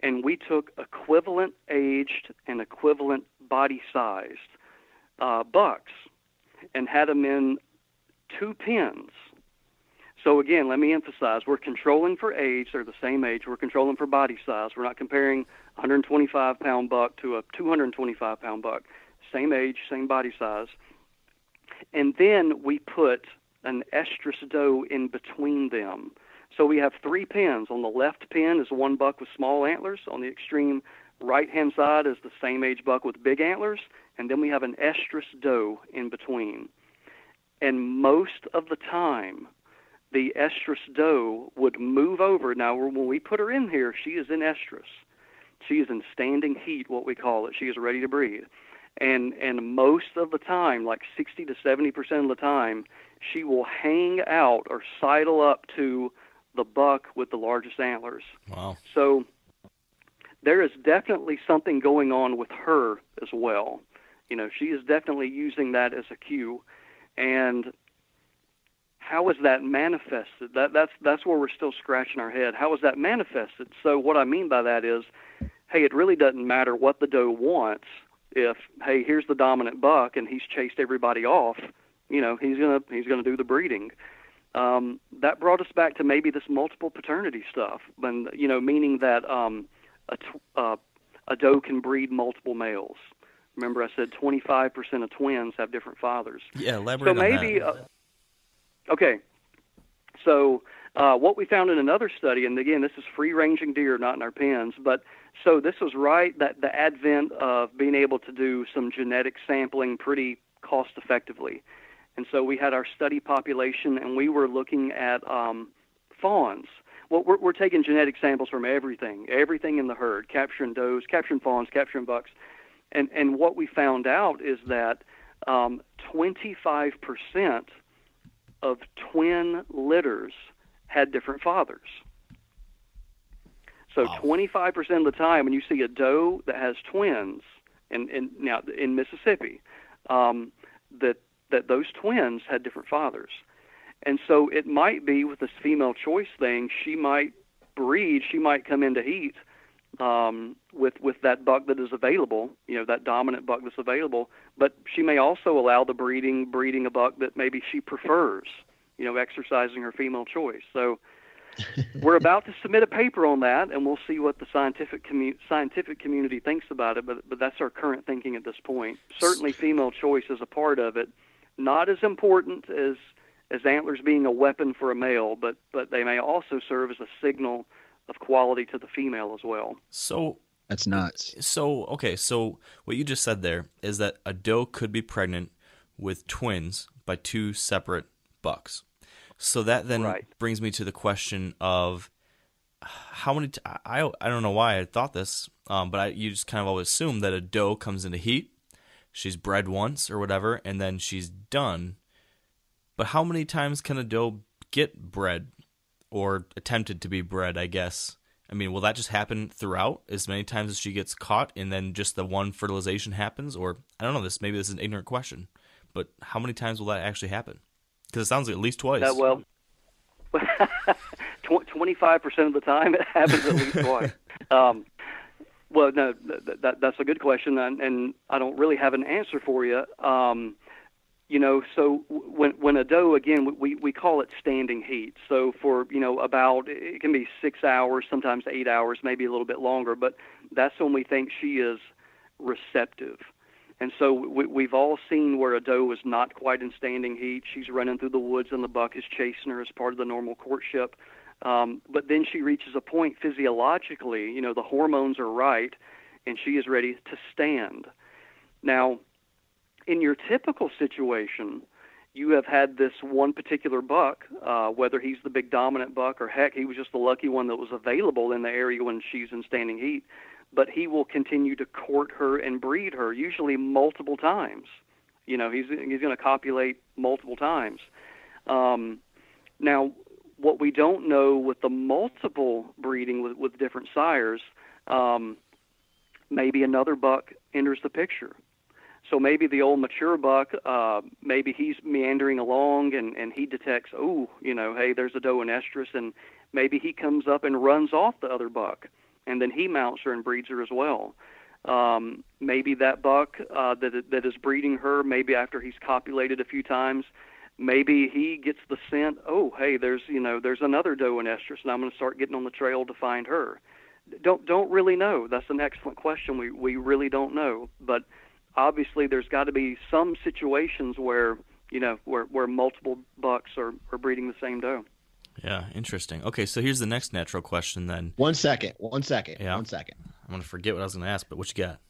And we took equivalent aged and equivalent body sized uh, bucks and had them in two pens. So again, let me emphasize: we're controlling for age; they're the same age. We're controlling for body size. We're not comparing 125 pound buck to a 225 pound buck, same age, same body size. And then we put an estrus doe in between them. So we have three pins. On the left pin is one buck with small antlers. On the extreme right hand side is the same age buck with big antlers. And then we have an estrus doe in between. And most of the time, the estrus doe would move over. Now, when we put her in here, she is in estrus. She is in standing heat, what we call it. She is ready to breed. And and most of the time, like 60 to 70 percent of the time, she will hang out or sidle up to the buck with the largest antlers. Wow. So there is definitely something going on with her as well. You know, she is definitely using that as a cue. And how is that manifested? That that's that's where we're still scratching our head. How is that manifested? So what I mean by that is, hey, it really doesn't matter what the doe wants. If hey, here's the dominant buck and he's chased everybody off, you know, he's gonna he's gonna do the breeding. Um, that brought us back to maybe this multiple paternity stuff, and you know, meaning that um, a tw- uh, a doe can breed multiple males. Remember, I said 25% of twins have different fathers. Yeah, elaborate so on maybe. Uh, okay. So uh, what we found in another study, and again, this is free-ranging deer, not in our pens, but so this was right that the advent of being able to do some genetic sampling pretty cost-effectively, and so we had our study population, and we were looking at um, fawns. Well, we're, we're taking genetic samples from everything, everything in the herd, capturing does, capturing fawns, capturing bucks, and and what we found out is that um, 25% of twin litters had different fathers. So Wow. 25% of the time, when you see a doe that has twins, in, in now in Mississippi, um, that that those twins had different fathers, and so it might be with this female choice thing. She might breed. She might come into heat um, with with that buck that is available, you know, that dominant buck that's available. But she may also allow the breeding breeding a buck that maybe she prefers, you know, exercising her female choice. So we're about to submit a paper on that, and we'll see what the scientific commu- scientific community thinks about it. But but that's our current thinking at this point. Certainly, female choice is a part of it. Not as important as as antlers being a weapon for a male, but but they may also serve as a signal of quality to the female as well. So That's nuts. So, okay, so what you just said there is that a doe could be pregnant with twins by two separate bucks. So that then Right. brings me to the question of how many. T- I I don't know why I thought this, um, but I, you just kind of always assume that a doe comes into heat, she's bred once or whatever, and then she's done. But how many times can a doe get bred or attempted to be bred? I guess. I mean, will that just happen throughout as many times as she gets caught, and then just the one fertilization happens? Or I don't know. This maybe this is an ignorant question, but how many times will that actually happen? Because it sounds like at least twice. That well, twenty-five percent of the time it happens at least twice. Um, well, no, that, that, that's a good question, and, and I don't really have an answer for you. Um, you know, so when when a doe again, we we call it standing heat. So for you know about it can be six hours, sometimes eight hours, maybe a little bit longer, but that's when we think she is receptive. And so we, we've all seen where a doe is not quite in standing heat. She's running through the woods, and the buck is chasing her as part of the normal courtship. Um, but then she reaches a point physiologically, you know, the hormones are right, and she is ready to stand. Now, in your typical situation, you have had this one particular buck, uh, whether he's the big dominant buck or heck, he was just the lucky one that was available in the area when she's in standing heat. But he will continue to court her and breed her, usually multiple times. You know, he's he's going to copulate multiple times. Um, now, what we don't know with the multiple breeding with, with different sires, um, maybe another buck enters the picture. So maybe the old mature buck, uh, maybe he's meandering along and, and he detects, oh, you know, hey, there's a doe and estrus, and maybe he comes up and runs off the other buck, and then he mounts her and breeds her as well. Um, maybe that buck uh, that that is breeding her, maybe after he's copulated a few times, maybe he gets the scent. Oh, hey, there's you know there's another doe and estrus, and I'm going to start getting on the trail to find her. Don't don't really know. That's an excellent question. We we really don't know, but obviously there's got to be some situations where you know where where multiple bucks are, are breeding the same doe. Yeah, interesting. Okay, so here's the next natural question then. One second. One second. Yeah. One second. I'm gonna forget what I was gonna ask, but what you got?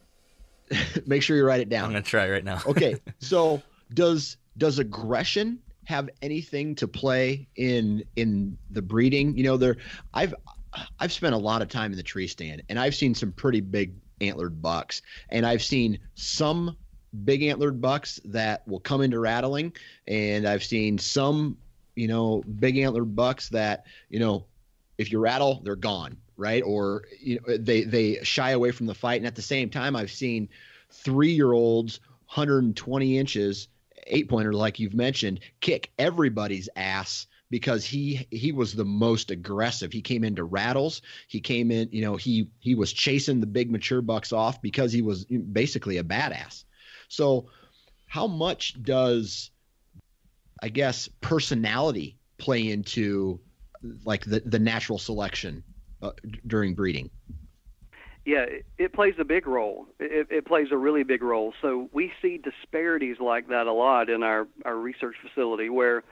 Make sure you write it down. I'm gonna try right now. okay. So does does aggression have anything to play in in the breeding? You know, there I've I've spent a lot of time in the tree stand and I've seen some pretty big antlered bucks and I've seen some big antlered bucks that will come into rattling and I've seen some, you know, big antlered bucks that, you know, if you rattle, they're gone, right? Or you know, they they shy away from the fight. And at the same time I've seen 3-year-olds 120 inches eight pointer like you've mentioned kick everybody's ass because he he was the most aggressive. He came into rattles. He came in you know he he was chasing the big mature bucks off because he was basically a badass. So how much does i guess personality play into like the the natural selection uh, during breeding Yeah, it, it plays a big role. It, it plays a really big role. So we see disparities like that a lot in our, our research facility where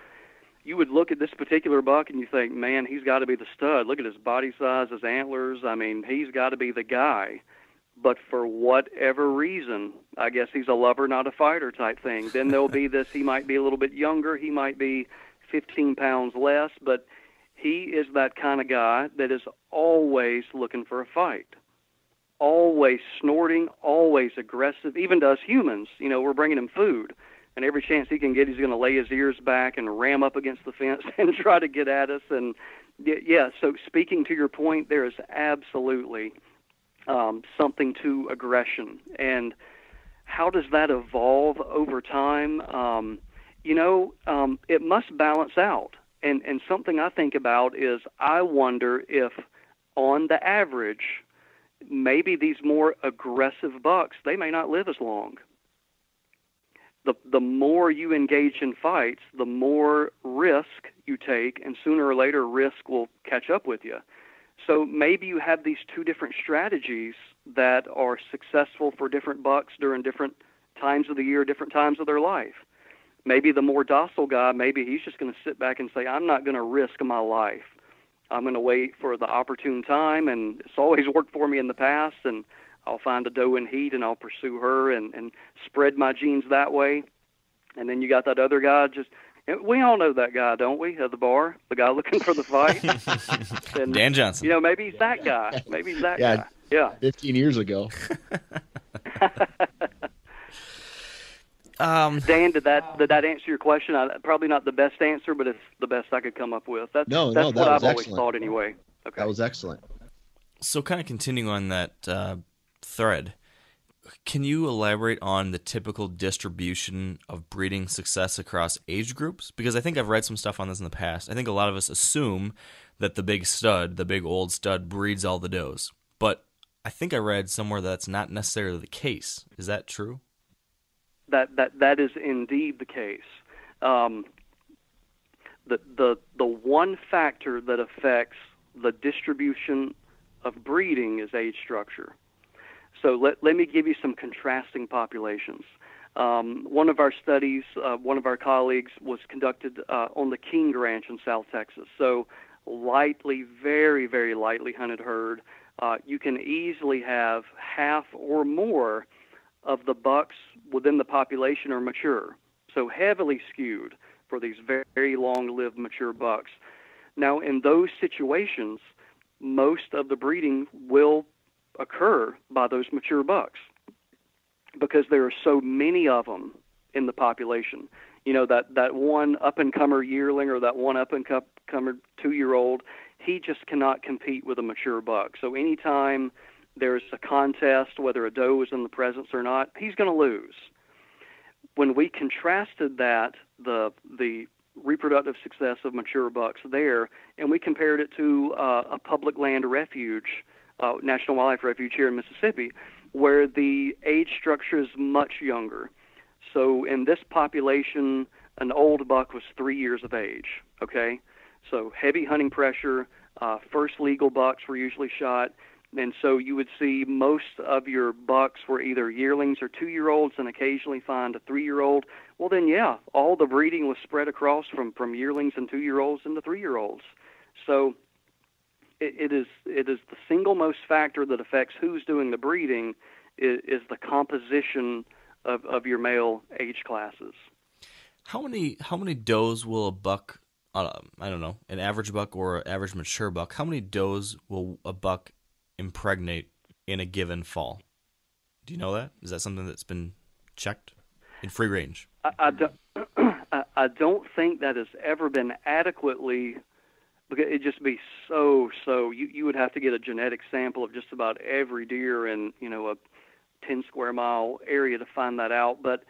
you would look at this particular buck and you think, man, he's got to be the stud. Look at his body size, his antlers. I mean, he's got to be the guy. But for whatever reason, I guess he's a lover, not a fighter type thing. Then there'll be this, he might be a little bit younger, he might be 15 pounds less, but he is that kind of guy that is always looking for a fight always snorting, always aggressive, even to us humans. You know, we're bringing him food, and every chance he can get, he's going to lay his ears back and ram up against the fence and try to get at us. And yeah, so speaking to your point, there is absolutely um, something to aggression. And how does that evolve over time? Um, you know, um, it must balance out. And, and something I think about is I wonder if, on the average, maybe these more aggressive bucks they may not live as long the the more you engage in fights the more risk you take and sooner or later risk will catch up with you so maybe you have these two different strategies that are successful for different bucks during different times of the year different times of their life maybe the more docile guy maybe he's just going to sit back and say i'm not going to risk my life I'm going to wait for the opportune time, and it's always worked for me in the past. And I'll find a doe in heat, and I'll pursue her, and and spread my genes that way. And then you got that other guy. Just we all know that guy, don't we? At the bar, the guy looking for the fight. and, Dan Johnson. You know, maybe he's that guy. Maybe he's that Yeah. guy. Yeah. 15 years ago Um, Dan, did that did that answer your question? I, probably not the best answer, but it's the best I could come up with. That's No, that's no, that what was I've always excellent. thought anyway. Okay. that was excellent so kind of continuing on that uh, thread, can you elaborate on the typical distribution of breeding success across age groups? Because I think I've read some stuff on this in the past. I think a lot of us assume that the big stud, the big old stud, breeds all the does, but I think I read somewhere that's not necessarily the case. Is that true? that that that is indeed the case. Um, the the the one factor that affects the distribution of breeding is age structure. So let let me give you some contrasting populations. Um, one of our studies, uh, one of our colleagues, was conducted uh, on the King Ranch in South Texas. So lightly, very very lightly hunted herd. Uh, you can easily have half or more of the bucks within the population are mature, so heavily skewed for these very, long-lived mature bucks. Now, in those situations, most of the breeding will occur by those mature bucks because there are so many of them in the population. You know that that one up and comer yearling or that one up and comer two year old, he just cannot compete with a mature buck. So anytime there's a contest, whether a doe is in the presence or not, he's going to lose. When we contrasted that, the the reproductive success of mature bucks there, and we compared it to uh, a public land refuge, uh, National Wildlife Refuge here in Mississippi, where the age structure is much younger. So in this population, an old buck was three years of age. Okay, so heavy hunting pressure. Uh, first legal bucks were usually shot, and so you would see most of your bucks were either yearlings or two-year-olds, and occasionally find a three-year-old. Well, then, yeah, all the breeding was spread across from from yearlings and two-year-olds into three-year-olds. So it, it is it is the single most factor that affects who's doing the breeding is, is the composition of, of your male age classes. How many how many does will a buck? Uh, I don't know, an average buck or an average mature buck. How many does will a buck impregnate in a given fall? Do you know that? Is that something that's been checked in free range? I, I, don't, I don't think that has ever been adequately because it'd just be so so you you would have to get a genetic sample of just about every deer in you know a 10 square mile area to find that out but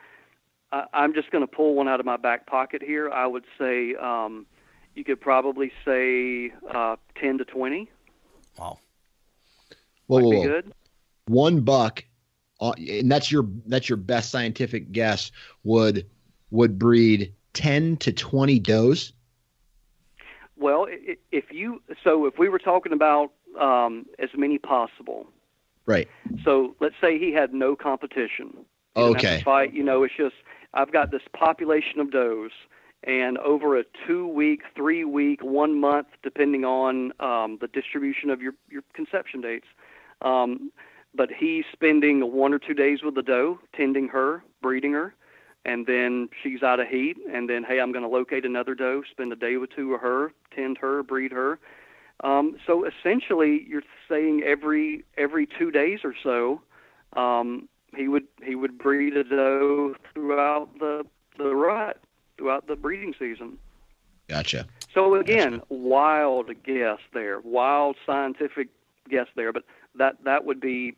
I, i'm just going to pull one out of my back pocket here i would say um you could probably say uh 10 to 20 Wow. Whoa, might whoa, be whoa. good One buck, uh, and that's your that's your best scientific guess. Would would breed ten to twenty does. Well if you so if we were talking about um as many possible Right. So let's say he had no competition. He didn't have to Okay. Fight, you know, it's just I've got this population of does, and over a two-week, three-week, one month, depending on um, the distribution of your your conception dates. Um, but he's spending one or two days with the doe, tending her, breeding her, and then she's out of heat. And then, hey, I'm going to locate another doe, spend a day or two with her, tend her, breed her. Um, so essentially, you're saying every every two days or so, um, he would he would breed a doe throughout the the rut, throughout the breeding season. Gotcha. So again, wild guess there, wild scientific guess there, but that that would be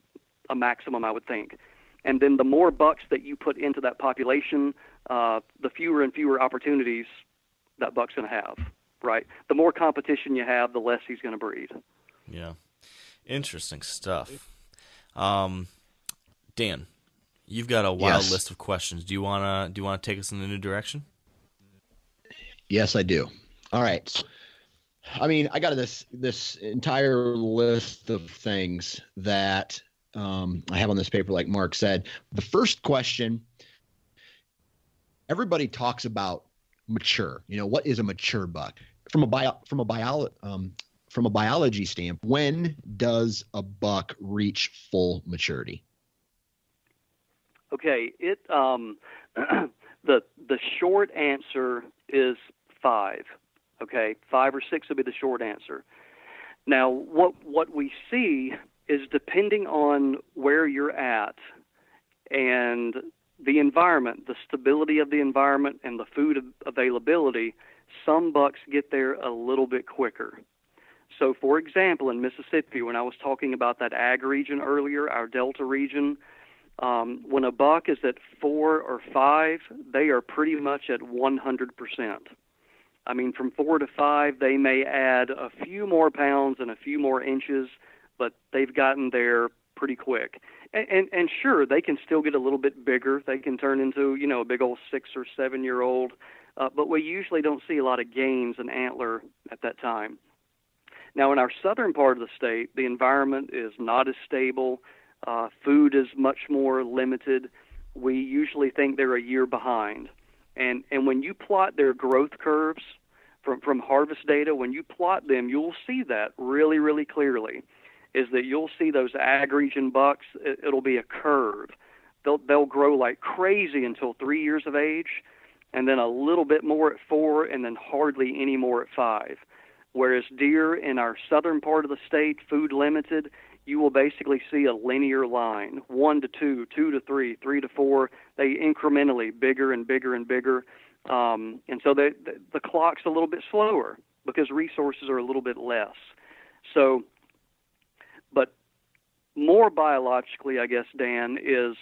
a maximum, I would think. And then the more bucks that you put into that population, uh, the fewer and fewer opportunities that buck's going to have. Right? The more competition you have, the less he's going to breed. Yeah. Interesting stuff. Um, Dan, you've got a wild Yes. list of questions. Do you wanna do you wanna take us in a new direction? Yes, I do. All right. I mean, I got this this entire list of things that um, I have on this paper, like Mark said. The first question: Everybody talks about mature. You know, what is a mature buck? From a bio, from a bio, um, from a biology standpoint, when does a buck reach full maturity? Okay, it um, the the short answer is five. Okay, five or six would be the short answer. Now, what what we see is depending on where you're at and the environment, the stability of the environment, and the food availability, some bucks get there a little bit quicker. So, for example, in Mississippi, when I was talking about that ag region earlier, our Delta region, um, when a buck is at four or five, they are pretty much at 100%. I mean, from four to five, they may add a few more pounds and a few more inches, but they've gotten there pretty quick. And, and, and sure, they can still get a little bit bigger. They can turn into, you know, a big old six or seven year old, uh, but we usually don't see a lot of gains in antler at that time. Now, in our southern part of the state, the environment is not as stable. Uh, food is much more limited. We usually think they're a year behind. And, and when you plot their growth curves from, from harvest data, when you plot them, you'll see that really, really clearly. Is that you'll see those ag region bucks, it, it'll be a curve. They'll, they'll grow like crazy until three years of age, and then a little bit more at four, and then hardly any more at five. Whereas deer in our southern part of the state, food limited, you will basically see a linear line one to two, two to three, three to four. They incrementally bigger and bigger and bigger. Um, and so they, the, the clock's a little bit slower because resources are a little bit less. So, more biologically, I guess, Dan, is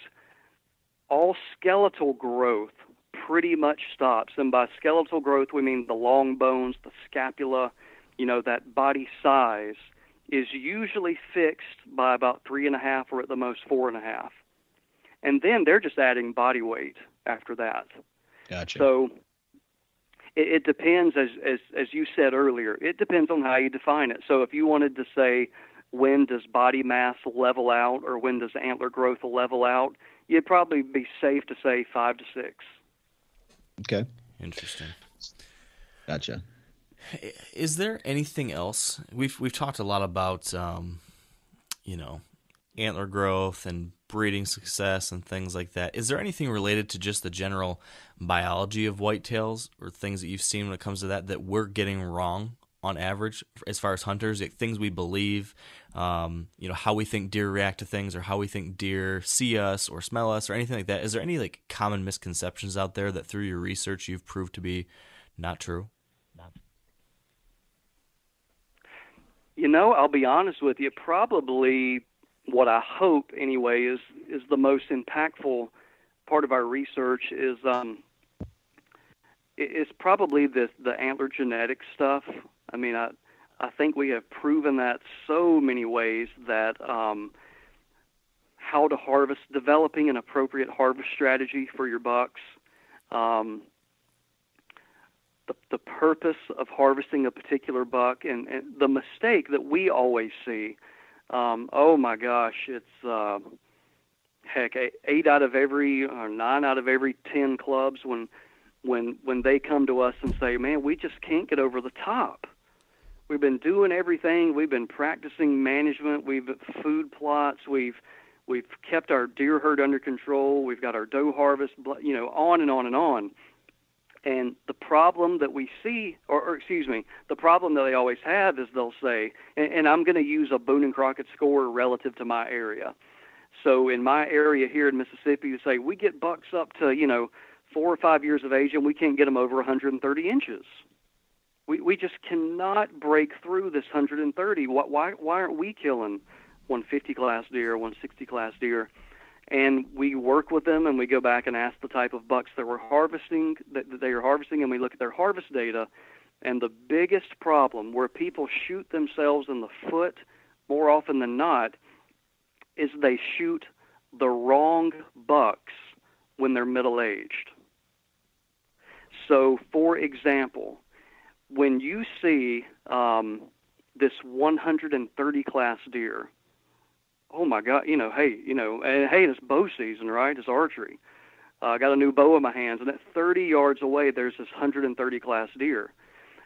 all skeletal growth pretty much stops. And by skeletal growth, we mean the long bones, the scapula, you know, that body size is usually fixed by about three and a half or at the most four and a half. And then they're just adding body weight after that. Gotcha. So it, it depends, as, as as you said earlier, it depends on how you define it. So if you wanted to say when does body mass level out or when does antler growth level out, you'd probably be safe to say five to six. okay. Interesting. Gotcha. Is there anything else? We've we've talked a lot about um, you know antler growth and breeding success and things like that. Is there anything related to just the general biology of whitetails or things that you've seen when it comes to that that we're getting wrong on average as far as hunters? Things we believe, um, you know, how we think deer react to things or how we think deer see us or smell us or anything like that. Is there any like common misconceptions out there that through your research you've proved to be not true? You know, I'll be honest with you. Probably what I hope anyway is is the most impactful part of our research is um, is probably the the antler genetic stuff. I mean, I I think we have proven that so many ways that um, how to harvest, developing an appropriate harvest strategy for your bucks, um, the the purpose of harvesting a particular buck, and, and the mistake that we always see um, oh my gosh, it's uh, heck eight out of every or nine out of every ten clubs when when when they come to us and say, "Man, we just can't get over the top." We've been doing everything. We've been practicing management. We've food plots. We've we've kept our deer herd under control. We've got our doe harvest. You know, on and on and on. And the problem that we see, or, or excuse me, the problem that they always have is they'll say, and, and I'm going to use a Boone and Crockett score relative to my area. So in my area here in Mississippi, you say we get bucks up to you know four or five years of age, and we can't get them over 130 inches. We we just cannot break through this 130. Why why why aren't we killing 150 class deer, 160 class deer? and we work with them and we go back and ask the type of bucks that we're harvesting that, that they are harvesting and we look at their harvest data and the biggest problem where people shoot themselves in the foot more often than not is they shoot the wrong bucks when they're middle aged. So, for example, when you see um, this 130 class deer, oh my God, you know, hey, you know, and hey, it's bow season, right? It's archery. Uh, I got a new bow in my hands, and at 30 yards away, there's this 130 class deer.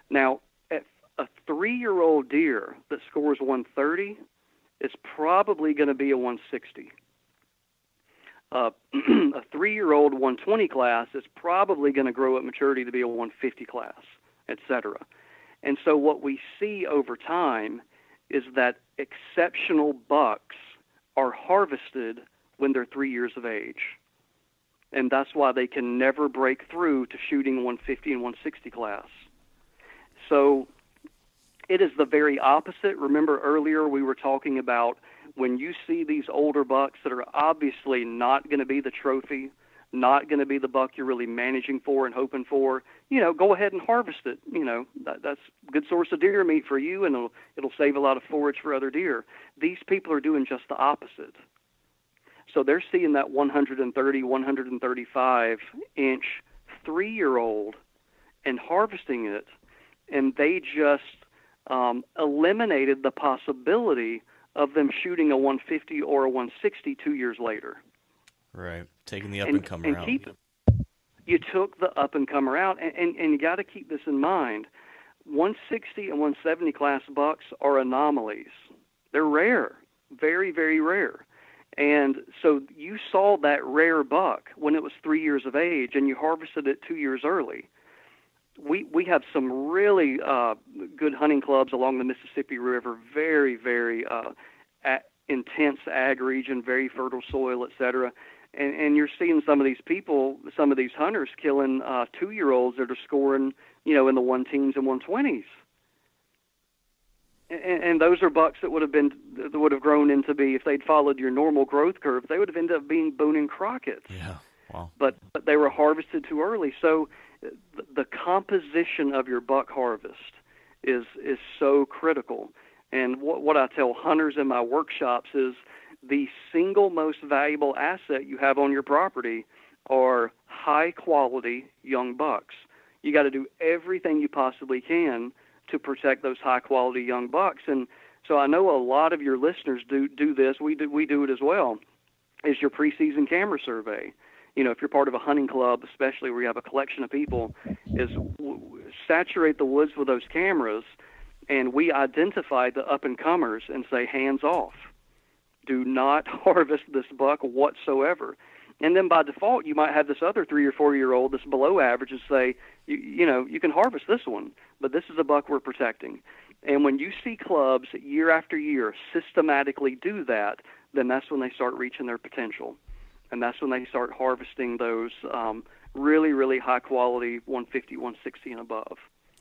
Now, at a three-year-old deer that scores 130 is probably going to be a 160. Uh, a three-year-old 120 class is probably going to grow at maturity to be a 150 class, etc. And so what we see over time is that exceptional bucks are harvested when they're three years of age. And that's why they can never break through to shooting 150 and 160 class. So it is the very opposite. Remember earlier we were talking about when you see these older bucks that are obviously not going to be the trophy, not going to be the buck you're really managing for and hoping for, you know, go ahead and harvest it. You know, that, that's a good source of deer meat for you, and it'll it'll save a lot of forage for other deer. These people are doing just the opposite. So they're seeing that 130, 135 inch three year old and harvesting it, and they just um, eliminated the possibility of them shooting a 150 or a 160 two years later. Right, taking the up and, and comer out. Keep, you took the up and comer out, and, and, and you got to keep this in mind. 160 and 170 class bucks are anomalies. They're rare, very, very rare. And so you saw that rare buck when it was three years of age, and you harvested it two years early. We we have some really uh, good hunting clubs along the Mississippi River, very, very uh, intense ag region, very fertile soil, et cetera and and you're seeing some of these people, some of these hunters killing uh, two year olds that are scoring, you know, in the one teens and one twenties. And, and those are bucks that would have been that would have grown into be if they'd followed your normal growth curve, they would have ended up being Boone and Crockett's. Yeah, wow. But but they were harvested too early. So the, the composition of your buck harvest is is so critical. And what what I tell hunters in my workshops is the single most valuable asset you have on your property are high quality young bucks. You got to do everything you possibly can to protect those high quality young bucks. And so I know a lot of your listeners do do this. We do we do it as well. Is your preseason camera survey? You know, if you're part of a hunting club, especially where you have a collection of people, is saturate the woods with those cameras, and we identify the up and comers and say hands off. Do not harvest this buck whatsoever. And then by default, you might have this other three or four year old that's below average and say, you, you know, you can harvest this one, but this is a buck we're protecting. And when you see clubs year after year systematically do that, then that's when they start reaching their potential. And that's when they start harvesting those um, really, really high quality 150, 160 and above.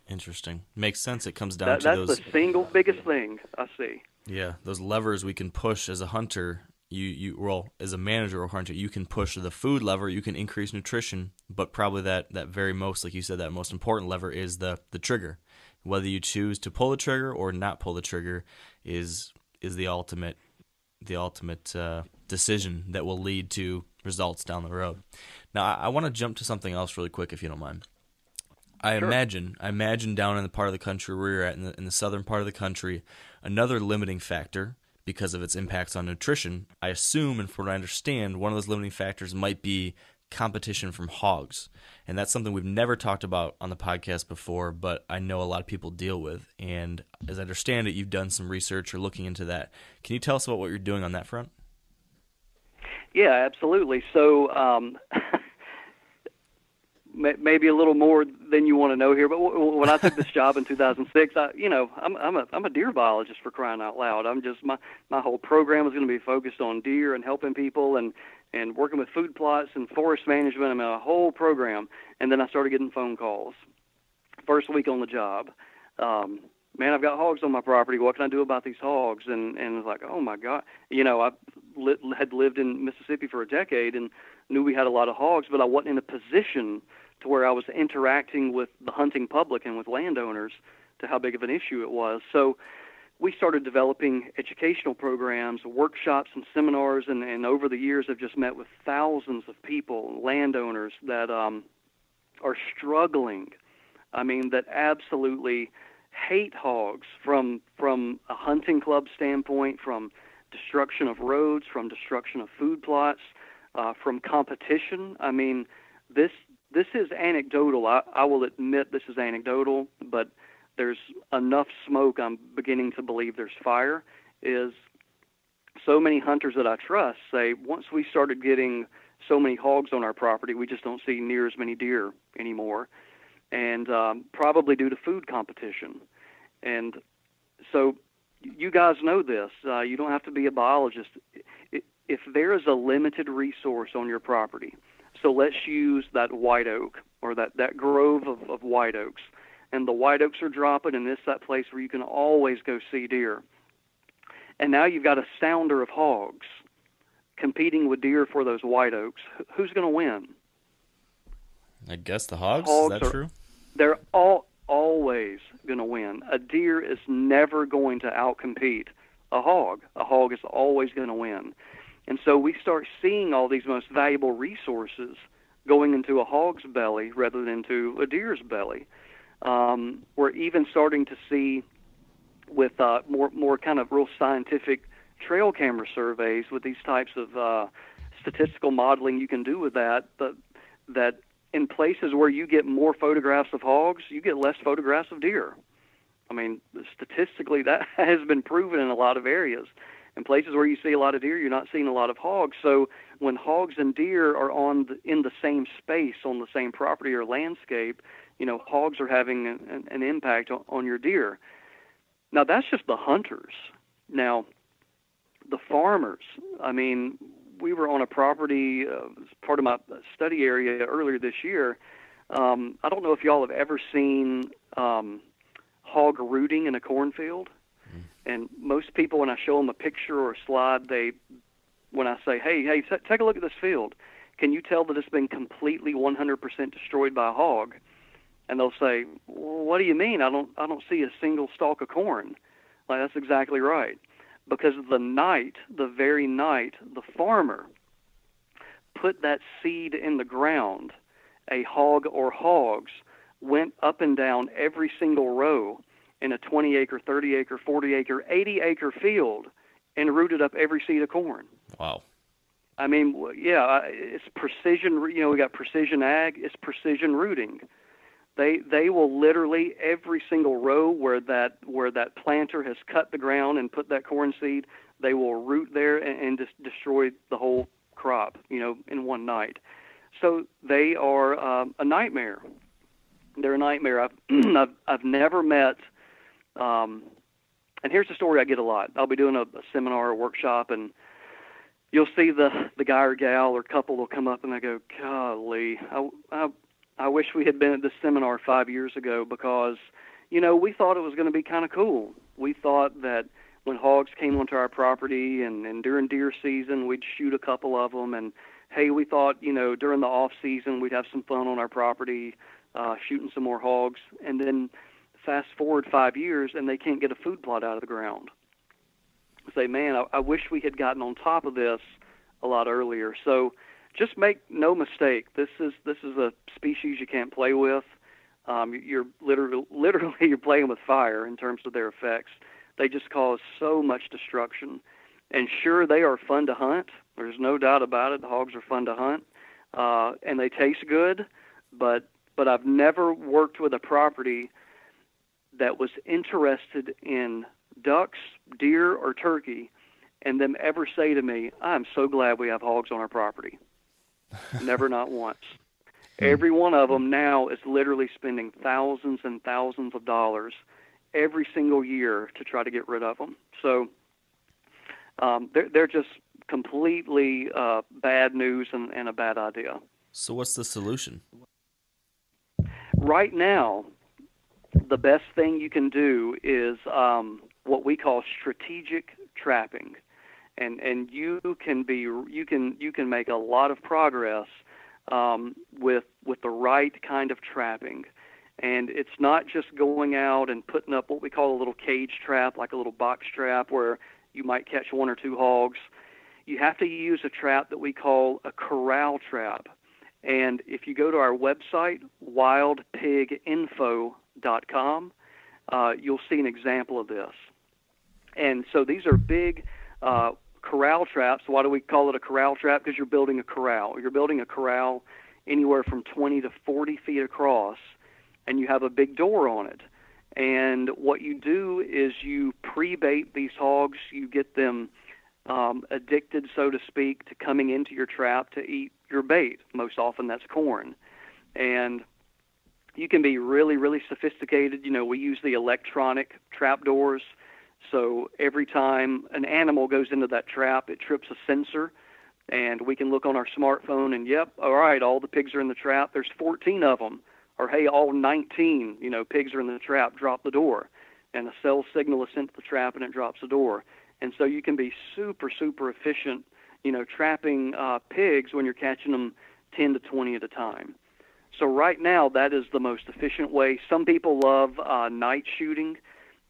Interesting. Makes sense. It comes down That, to that's those. That's the single biggest thing I see. Yeah, those levers we can push as a hunter. You, you well as a manager or hunter, you can push the food lever. You can increase nutrition, but probably that that very most, like you said, that most important lever is the the trigger. Whether you choose to pull the trigger or not pull the trigger is is the ultimate the ultimate uh, decision that will lead to results down the road. Now, I, I want to jump to something else really quick, if you don't mind. I imagine, I imagine down in the part of the country where you're at, in the, in the southern part of the country, another limiting factor because of its impacts on nutrition. I assume, and from what I understand, one of those limiting factors might be competition from hogs, and that's something we've never talked about on the podcast before, but I know a lot of people deal with. And as I understand it, you've done some research or looking into that. Can you tell us about what you're doing on that front? Yeah, absolutely. So um, maybe a little more than you want to know here, but when I took this job in 2006, I, you know, I'm, I'm a I'm a deer biologist for crying out loud. I'm just my my whole program is going to be focused on deer and helping people and and working with food plots and forest management. I mean, a whole program. And then I started getting phone calls. First week on the job. Um, man, I've got hogs on my property. What can I do about these hogs? And and it's like, oh my god, you know, I li- had lived in Mississippi for a decade and knew we had a lot of hogs, but I wasn't in a position to where I was interacting with the hunting public and with landowners to how big of an issue it was. So we started developing educational programs, workshops, and seminars, and, and over the years, I've just met with thousands of people, landowners that um, are struggling. I mean, that absolutely hate hogs from from a hunting club standpoint, from destruction of roads, from destruction of food plots, uh, from competition. I mean, this this is anecdotal. I, I will admit this is anecdotal, but there's enough smoke. I'm beginning to believe there's fire. Is so many hunters that I trust say once we started getting so many hogs on our property, we just don't see near as many deer anymore, and um, probably due to food competition. And so you guys know this. Uh, you don't have to be a biologist. If there is a limited resource on your property, so let's use that white oak or that, that grove of, of white oaks, and the white oaks are dropping, and this that place where you can always go see deer. And now you've got a sounder of hogs competing with deer for those white oaks. Who's going to win? I guess the hogs. Hogs is that are- true? They're all always going to win. A deer is never going to outcompete a hog. A hog is always going to win. And so we start seeing all these most valuable resources going into a hog's belly rather than to a deer's belly. Um, we're even starting to see with uh, more more kind of real scientific trail camera surveys with these types of uh, statistical modeling you can do with that, but that in places where you get more photographs of hogs, you get less photographs of deer. I mean, statistically, that has been proven in a lot of areas. In places where you see a lot of deer, you're not seeing a lot of hogs. So when hogs and deer are on the, in the same space on the same property or landscape, you know, hogs are having an, an impact on, your deer. Now that's just the hunters. Now, the farmers. I mean, we were on a property, uh, part of my study area earlier this year. Um, I don't know if y'all have ever seen um, hog rooting in a cornfield. And most people, when I show them a picture or a slide, they, when I say, "Hey, hey, t- take a look at this field," can you tell that it's been completely 100% destroyed by a hog? And they'll say, well, "What do you mean? I don't, I don't see a single stalk of corn." Like that's exactly right, because the night, the very night, the farmer put that seed in the ground, a hog or hogs went up and down every single row in a 20 acre, 30 acre, 40 acre, 80 acre field and rooted up every seed of corn. Wow. I mean, yeah, it's precision. You know, we got precision ag. It's precision rooting. They they will literally every single row where that where that planter has cut the ground and put that corn seed, they will root there and, and just destroy the whole crop, you know, in one night. So they are um, a nightmare. They're a nightmare. I've I've, I've never met. Um, and here's the story I get a lot. I'll be doing a, a seminar or workshop, and you'll see the the guy or gal or couple will come up and they go, "Golly, I, I I wish we had been at this seminar five years ago because, you know, we thought it was going to be kind of cool. We thought that when hogs came onto our property and and during deer season we'd shoot a couple of them and hey, we thought, you know, during the off season we'd have some fun on our property, uh, shooting some more hogs, and then fast forward five years and they can't get a food plot out of the ground. Say, man, I, I wish we had gotten on top of this a lot earlier. So just make no mistake, this is this is a species you can't play with. Um, you're literally literally you're playing with fire in terms of their effects. They just cause so much destruction. And sure, they are fun to hunt. There's no doubt about it. The hogs are fun to hunt, uh, and they taste good. But but I've never worked with a property that was interested in ducks, deer, or turkey, and them ever say to me, "I'm so glad we have hogs on our property." Never, not once. Every one of them now is literally spending thousands and thousands of dollars every single year to try to get rid of them. So um, they're they're just completely uh, bad news and, and a bad idea. So what's the solution? Right now, the best thing you can do is um, what we call strategic trapping, and and you can be you can you can make a lot of progress um, with with the right kind of trapping. And it's not just going out and putting up what we call a little cage trap, like a little box trap, where you might catch one or two hogs. You have to use a trap that we call a corral trap. And if you go to our website, wildpiginfo.com, uh, you'll see an example of this. And so these are big uh, corral traps. Why do we call it a corral trap? Because you're building a corral. You're building a corral anywhere from 20 to 40 feet across, and you have a big door on it. And what you do is you pre-bait these hogs. You get them um, addicted, so to speak, to coming into your trap to eat your bait. Most often that's corn. And you can be really, really sophisticated. You know, we use the electronic trap doors. So every time an animal goes into that trap, it trips a sensor. And we can look on our smartphone and, yep, all right, all the pigs are in the trap. There's 14 of them or hey, all 19, you know, pigs are in the trap, drop the door. And a cell signal is sent to the trap and it drops the door. And so you can be super, super efficient, you know, trapping uh, pigs when you're catching them 10 to 20 at a time. So right now, that is the most efficient way. Some people love uh, night shooting,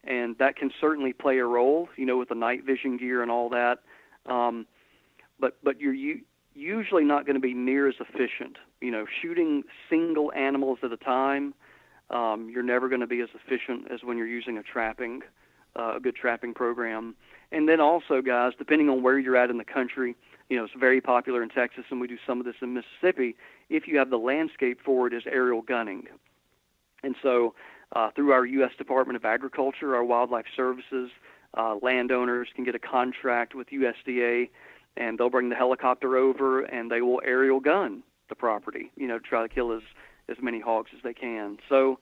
and that can certainly play a role, you know, with the night vision gear and all that. Um, but but you're you, usually not going to be near as efficient. You know, shooting single animals at a time, um, you're never going to be as efficient as when you're using a trapping, uh, a good trapping program. And then also, guys, depending on where you're at in the country, you know, it's very popular in Texas, and we do some of this in Mississippi. If you have the landscape for it, is aerial gunning. And so, uh, through our U.S. Department of Agriculture, our Wildlife Services, uh, landowners can get a contract with USDA and they'll bring the helicopter over and they will aerial gun the property, you know, to try to kill as as many hogs as they can. So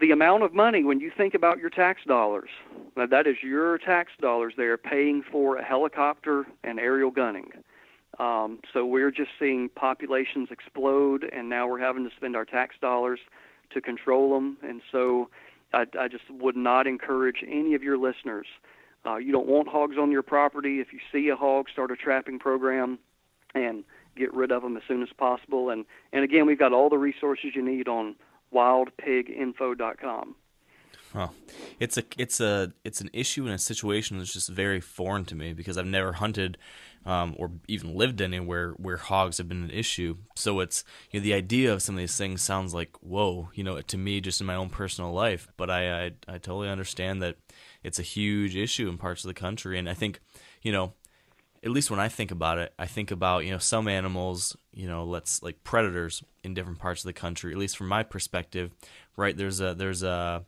the amount of money when you think about your tax dollars, that is your tax dollars there paying for a helicopter and aerial gunning. Um, so we're just seeing populations explode, and now we're having to spend our tax dollars to control them. And so I, I just would not encourage any of your listeners uh, you don't want hogs on your property. If you see a hog, start a trapping program and get rid of them as soon as possible. And, and again, we've got all the resources you need on wildpiginfo.com. Well, It's a it's a it's an issue and a situation that's just very foreign to me because I've never hunted um, or even lived anywhere where hogs have been an issue. So it's you know the idea of some of these things sounds like whoa, you know, to me just in my own personal life. But I I, I totally understand that it's a huge issue in parts of the country, and I think you know at least when I think about it, I think about you know some animals, you know, let's like predators in different parts of the country. At least from my perspective, right? There's a there's a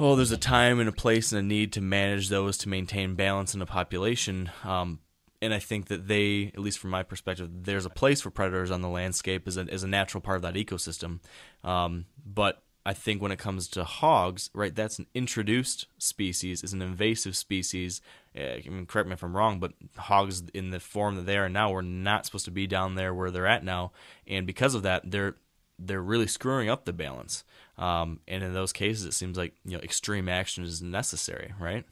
oh there's a time and a place and a need to manage those to maintain balance in a population. Um, and I think that they, at least from my perspective, there's a place for predators on the landscape as a, as a natural part of that ecosystem. Um, but I think when it comes to hogs, right, that's an introduced species, is an invasive species. Uh, I mean, correct me if I'm wrong, but hogs in the form that they are now were not supposed to be down there where they're at now, and because of that, they're they're really screwing up the balance. Um, and in those cases, it seems like you know extreme action is necessary, right?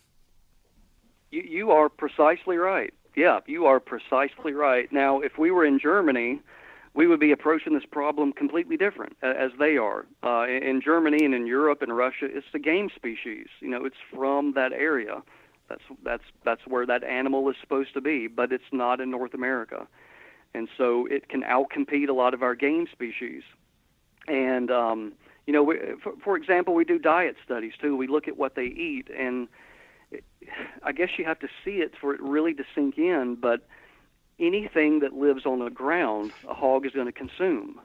You, you are precisely right. Yeah, you are precisely right. Now, if we were in Germany, we would be approaching this problem completely different as they are. Uh, in Germany and in Europe and Russia, it's the game species. You know, it's from that area. That's that's that's where that animal is supposed to be, but it's not in North America, and so it can outcompete a lot of our game species. And um, you know, we, for, for example, we do diet studies too. We look at what they eat, and I guess you have to see it for it really to sink in. But anything that lives on the ground, a hog is going to consume.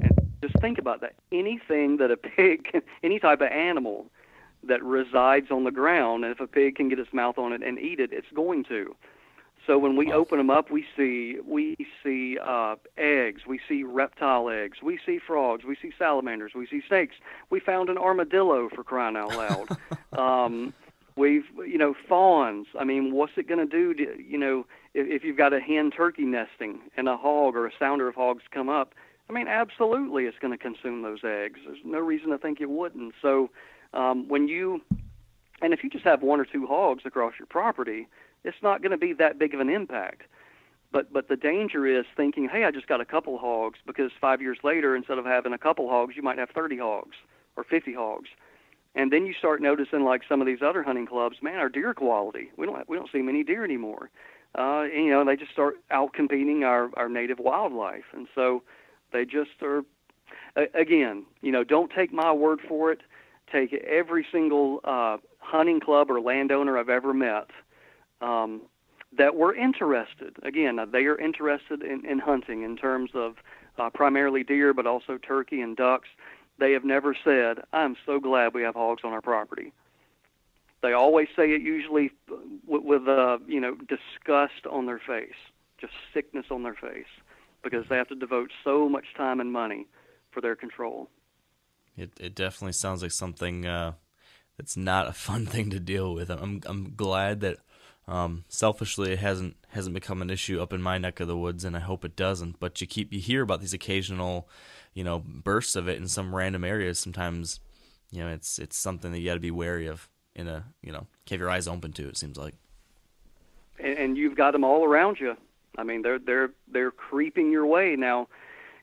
And just think about that. Anything that a pig, any type of animal that resides on the ground, and if a pig can get its mouth on it and eat it, it's going to. So when we open them up, we see we see uh, eggs, we see reptile eggs, we see frogs, we see salamanders, we see snakes. We found an armadillo for crying out loud. um, we've you know fawns. I mean, what's it going to do? To, you know, if, if you've got a hen turkey nesting and a hog or a sounder of hogs come up, I mean, absolutely, it's going to consume those eggs. There's no reason to think it wouldn't. So um, when you and if you just have one or two hogs across your property it's not going to be that big of an impact. But but the danger is thinking, hey, I just got a couple hogs because five years later, instead of having a couple hogs, you might have 30 hogs or 50 hogs, and then you start noticing like some of these other hunting clubs, man, our deer quality, we don't we don't see many deer anymore. Uh, and, you know, they just start out competing our our native wildlife, and so they just are. Again, you know, don't take my word for it. Take every single uh, hunting club or landowner I've ever met um, that were interested. Again, uh, they are interested in, in hunting in terms of uh, primarily deer, but also turkey and ducks. They have never said, "I'm so glad we have hogs on our property." They always say it usually with, with uh, you know disgust on their face, just sickness on their face, because they have to devote so much time and money for their control. It it definitely sounds like something uh, that's not a fun thing to deal with. I'm I'm glad that um, selfishly, it hasn't hasn't become an issue up in my neck of the woods, and I hope it doesn't. But you keep you hear about these occasional, you know, bursts of it in some random areas. Sometimes, you know, it's it's something that you got to be wary of. In a you know, keep your eyes open to. It seems like. And, and you've got them all around you. I mean, they're they're they're creeping your way now.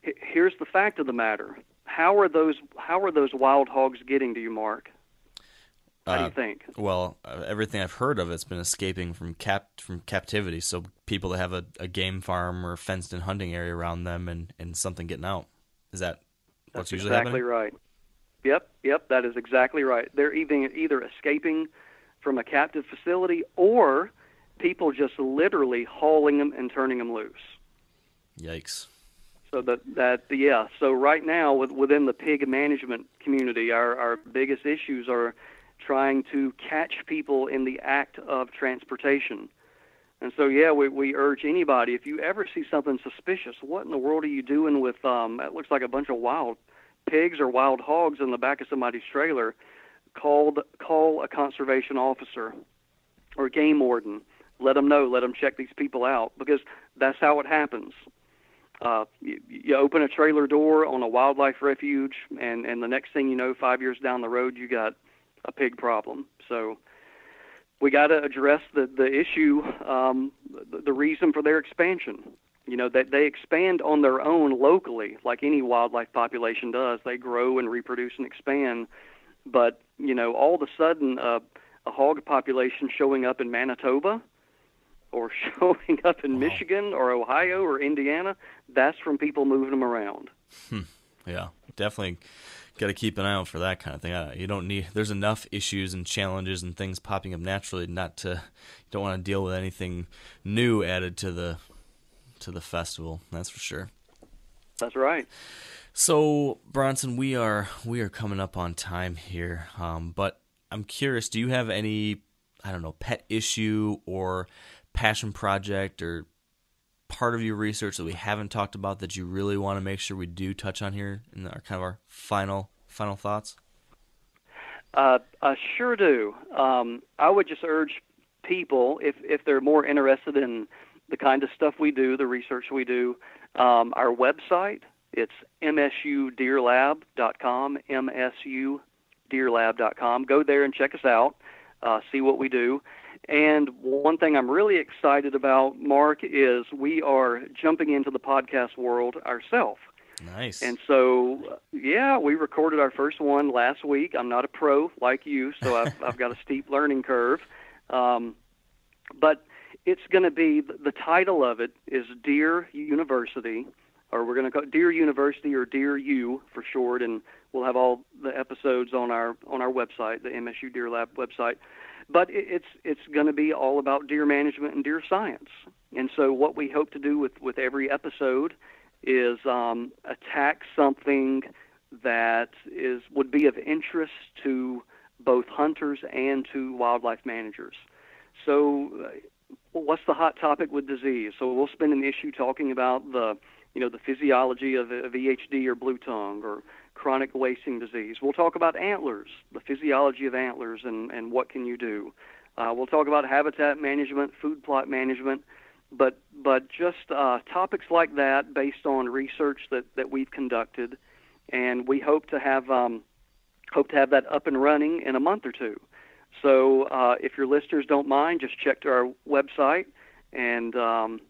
Here's the fact of the matter: how are those how are those wild hogs getting to you, Mark? How do you uh, think? Well, uh, everything I've heard of it's been escaping from cap from captivity. So people that have a, a game farm or fenced in hunting area around them, and, and something getting out. Is that what's That's usually exactly happening? right. Yep, yep, that is exactly right. They're either either escaping from a captive facility or people just literally hauling them and turning them loose. Yikes. So that that yeah. So right now, with, within the pig management community, our our biggest issues are trying to catch people in the act of transportation. And so, yeah, we, we urge anybody if you ever see something suspicious, what in the world are you doing with? Um, it looks like a bunch of wild pigs or wild hogs in the back of somebody's trailer. Called call a conservation officer or game warden. Let them know. Let them check these people out because that's how it happens. Uh, you, you open a trailer door on a wildlife refuge, and and the next thing you know, five years down the road, you got a pig problem. So we got to address the the issue, um, the, the reason for their expansion. You know that they expand on their own locally, like any wildlife population does. They grow and reproduce and expand, but you know all of a sudden uh, a hog population showing up in Manitoba or showing up in wow. Michigan or Ohio or Indiana, that's from people moving them around. Hmm. Yeah, definitely got to keep an eye out for that kind of thing. You don't need. There's enough issues and challenges and things popping up naturally. Not to. You don't want to deal with anything new added to the to the festival. That's for sure. That's right. So Bronson, we are we are coming up on time here, um, but I'm curious. Do you have any I don't know pet issue or passion project or part of your research that we haven't talked about that you really want to make sure we do touch on here in our kind of our final final thoughts? Uh, I sure do. Um, I would just urge people, if if they're more interested in the kind of stuff we do, the research we do, um, our website it's msudeerlab.com, msudeerlab.com. Go there and check us out, uh, see what we do. And one thing I'm really excited about, Mark, is we are jumping into the podcast world ourselves. Nice. And so, yeah, we recorded our first one last week. I'm not a pro like you, so I've, I've got a steep learning curve. Um, but it's going to be the title of it is Deer University, or we're going to call it Deer University or Deer U for short, and we'll have all the episodes on our on our website, the MSU Deer Lab website. But it's it's going to be all about deer management and deer science. And so, what we hope to do with with every episode is um, attack something that is would be of interest to both hunters and to wildlife managers. So, uh, what's the hot topic with disease? So we'll spend an issue talking about the you know the physiology of, of EHD or blue tongue or chronic wasting disease. We'll talk about antlers, the physiology of antlers, and and what can you do. Uh, we'll talk about habitat management, food plot management, but but just uh, topics like that based on research that, that we've conducted, and we hope to have um, hope to have that up and running in a month or two. So uh, if your listeners don't mind, just check to our website and um,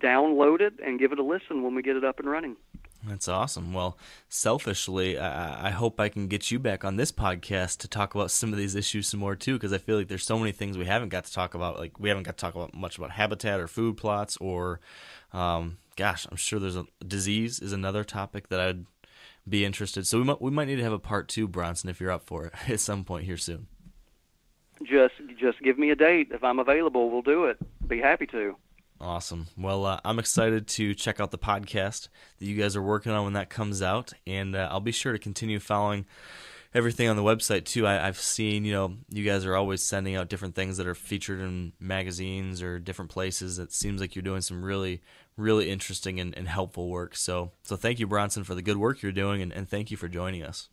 download it and give it a listen when we get it up and running. That's awesome. Well, selfishly, I, I, hope I can get you back on this podcast to talk about some of these issues some more too, because I feel like there's so many things we haven't got to talk about. Like we haven't got to talk about much about habitat or food plots, or um, gosh, I'm sure there's a disease is another topic that I'd be interested. So we might we might need to have a part two, Bronson, if you're up for it at some point here soon. Just just give me a date if I'm available. We'll do it. Be happy to. Awesome. Well, uh, I'm excited to check out the podcast that you guys are working on when that comes out, and uh, I'll be sure to continue following everything on the website too. I, have seen, you know, you guys are always sending out different things that are featured in magazines or different places. It seems like you're doing some really, really interesting and, and helpful work. So, so thank you, Bronson, for the good work you're doing, and, and thank you for joining us.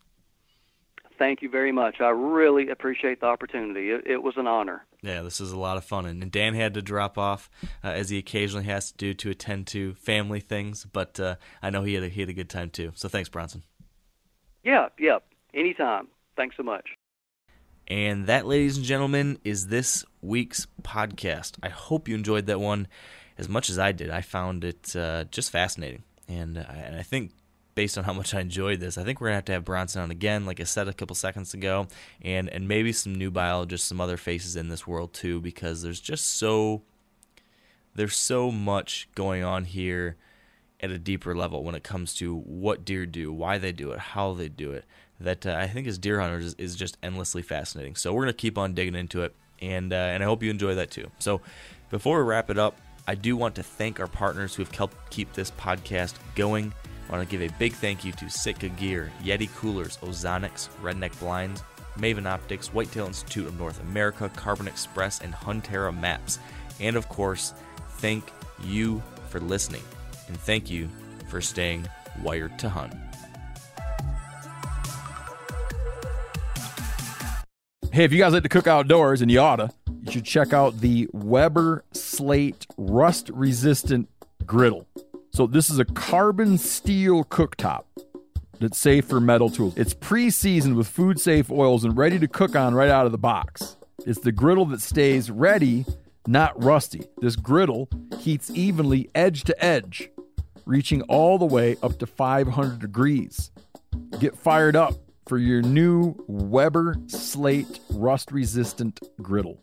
Thank you very much. I really appreciate the opportunity. It, it was an honor. Yeah, this is a lot of fun. And Dan had to drop off, uh, as he occasionally has to do, to attend to family things. But uh, I know he had, a, he had a good time too. So thanks, Bronson. Yeah, yeah. Anytime. Thanks so much. And that, ladies and gentlemen, is this week's podcast. I hope you enjoyed that one as much as I did. I found it uh, just fascinating. And, and I think based on how much I enjoyed this. I think we're gonna have to have Bronson on again, like I said a couple seconds ago, and and maybe some new biologists, some other faces in this world too, because there's just so there's so much going on here at a deeper level when it comes to what deer do, why they do it, how they do it. That uh, I think as deer hunters is, is, just endlessly fascinating. So we're gonna keep on digging into it, and uh, and I hope you enjoy that too. So before we wrap it up, I do want to thank our partners who have helped keep this podcast going. I want to give a big thank you to Sitka Gear, Yeti Coolers, Ozonics, Redneck Blinds, Maven Optics, Whitetail Institute of North America, Carbon Express, and Huntera Maps. And of course, thank you for listening. And thank you for staying wired to hunt. Hey, if you guys like to cook outdoors, and you oughta, you should check out the Weber Slate Rust Resistant Griddle. So this is a carbon steel cooktop that's safe for metal tools. It's pre-seasoned with food safe oils and ready to cook on right out of the box. It's the griddle that stays ready, not rusty. This griddle heats evenly edge to edge, reaching all the way up to 500 degrees. Get fired up for your new Weber Slate rust resistant griddle.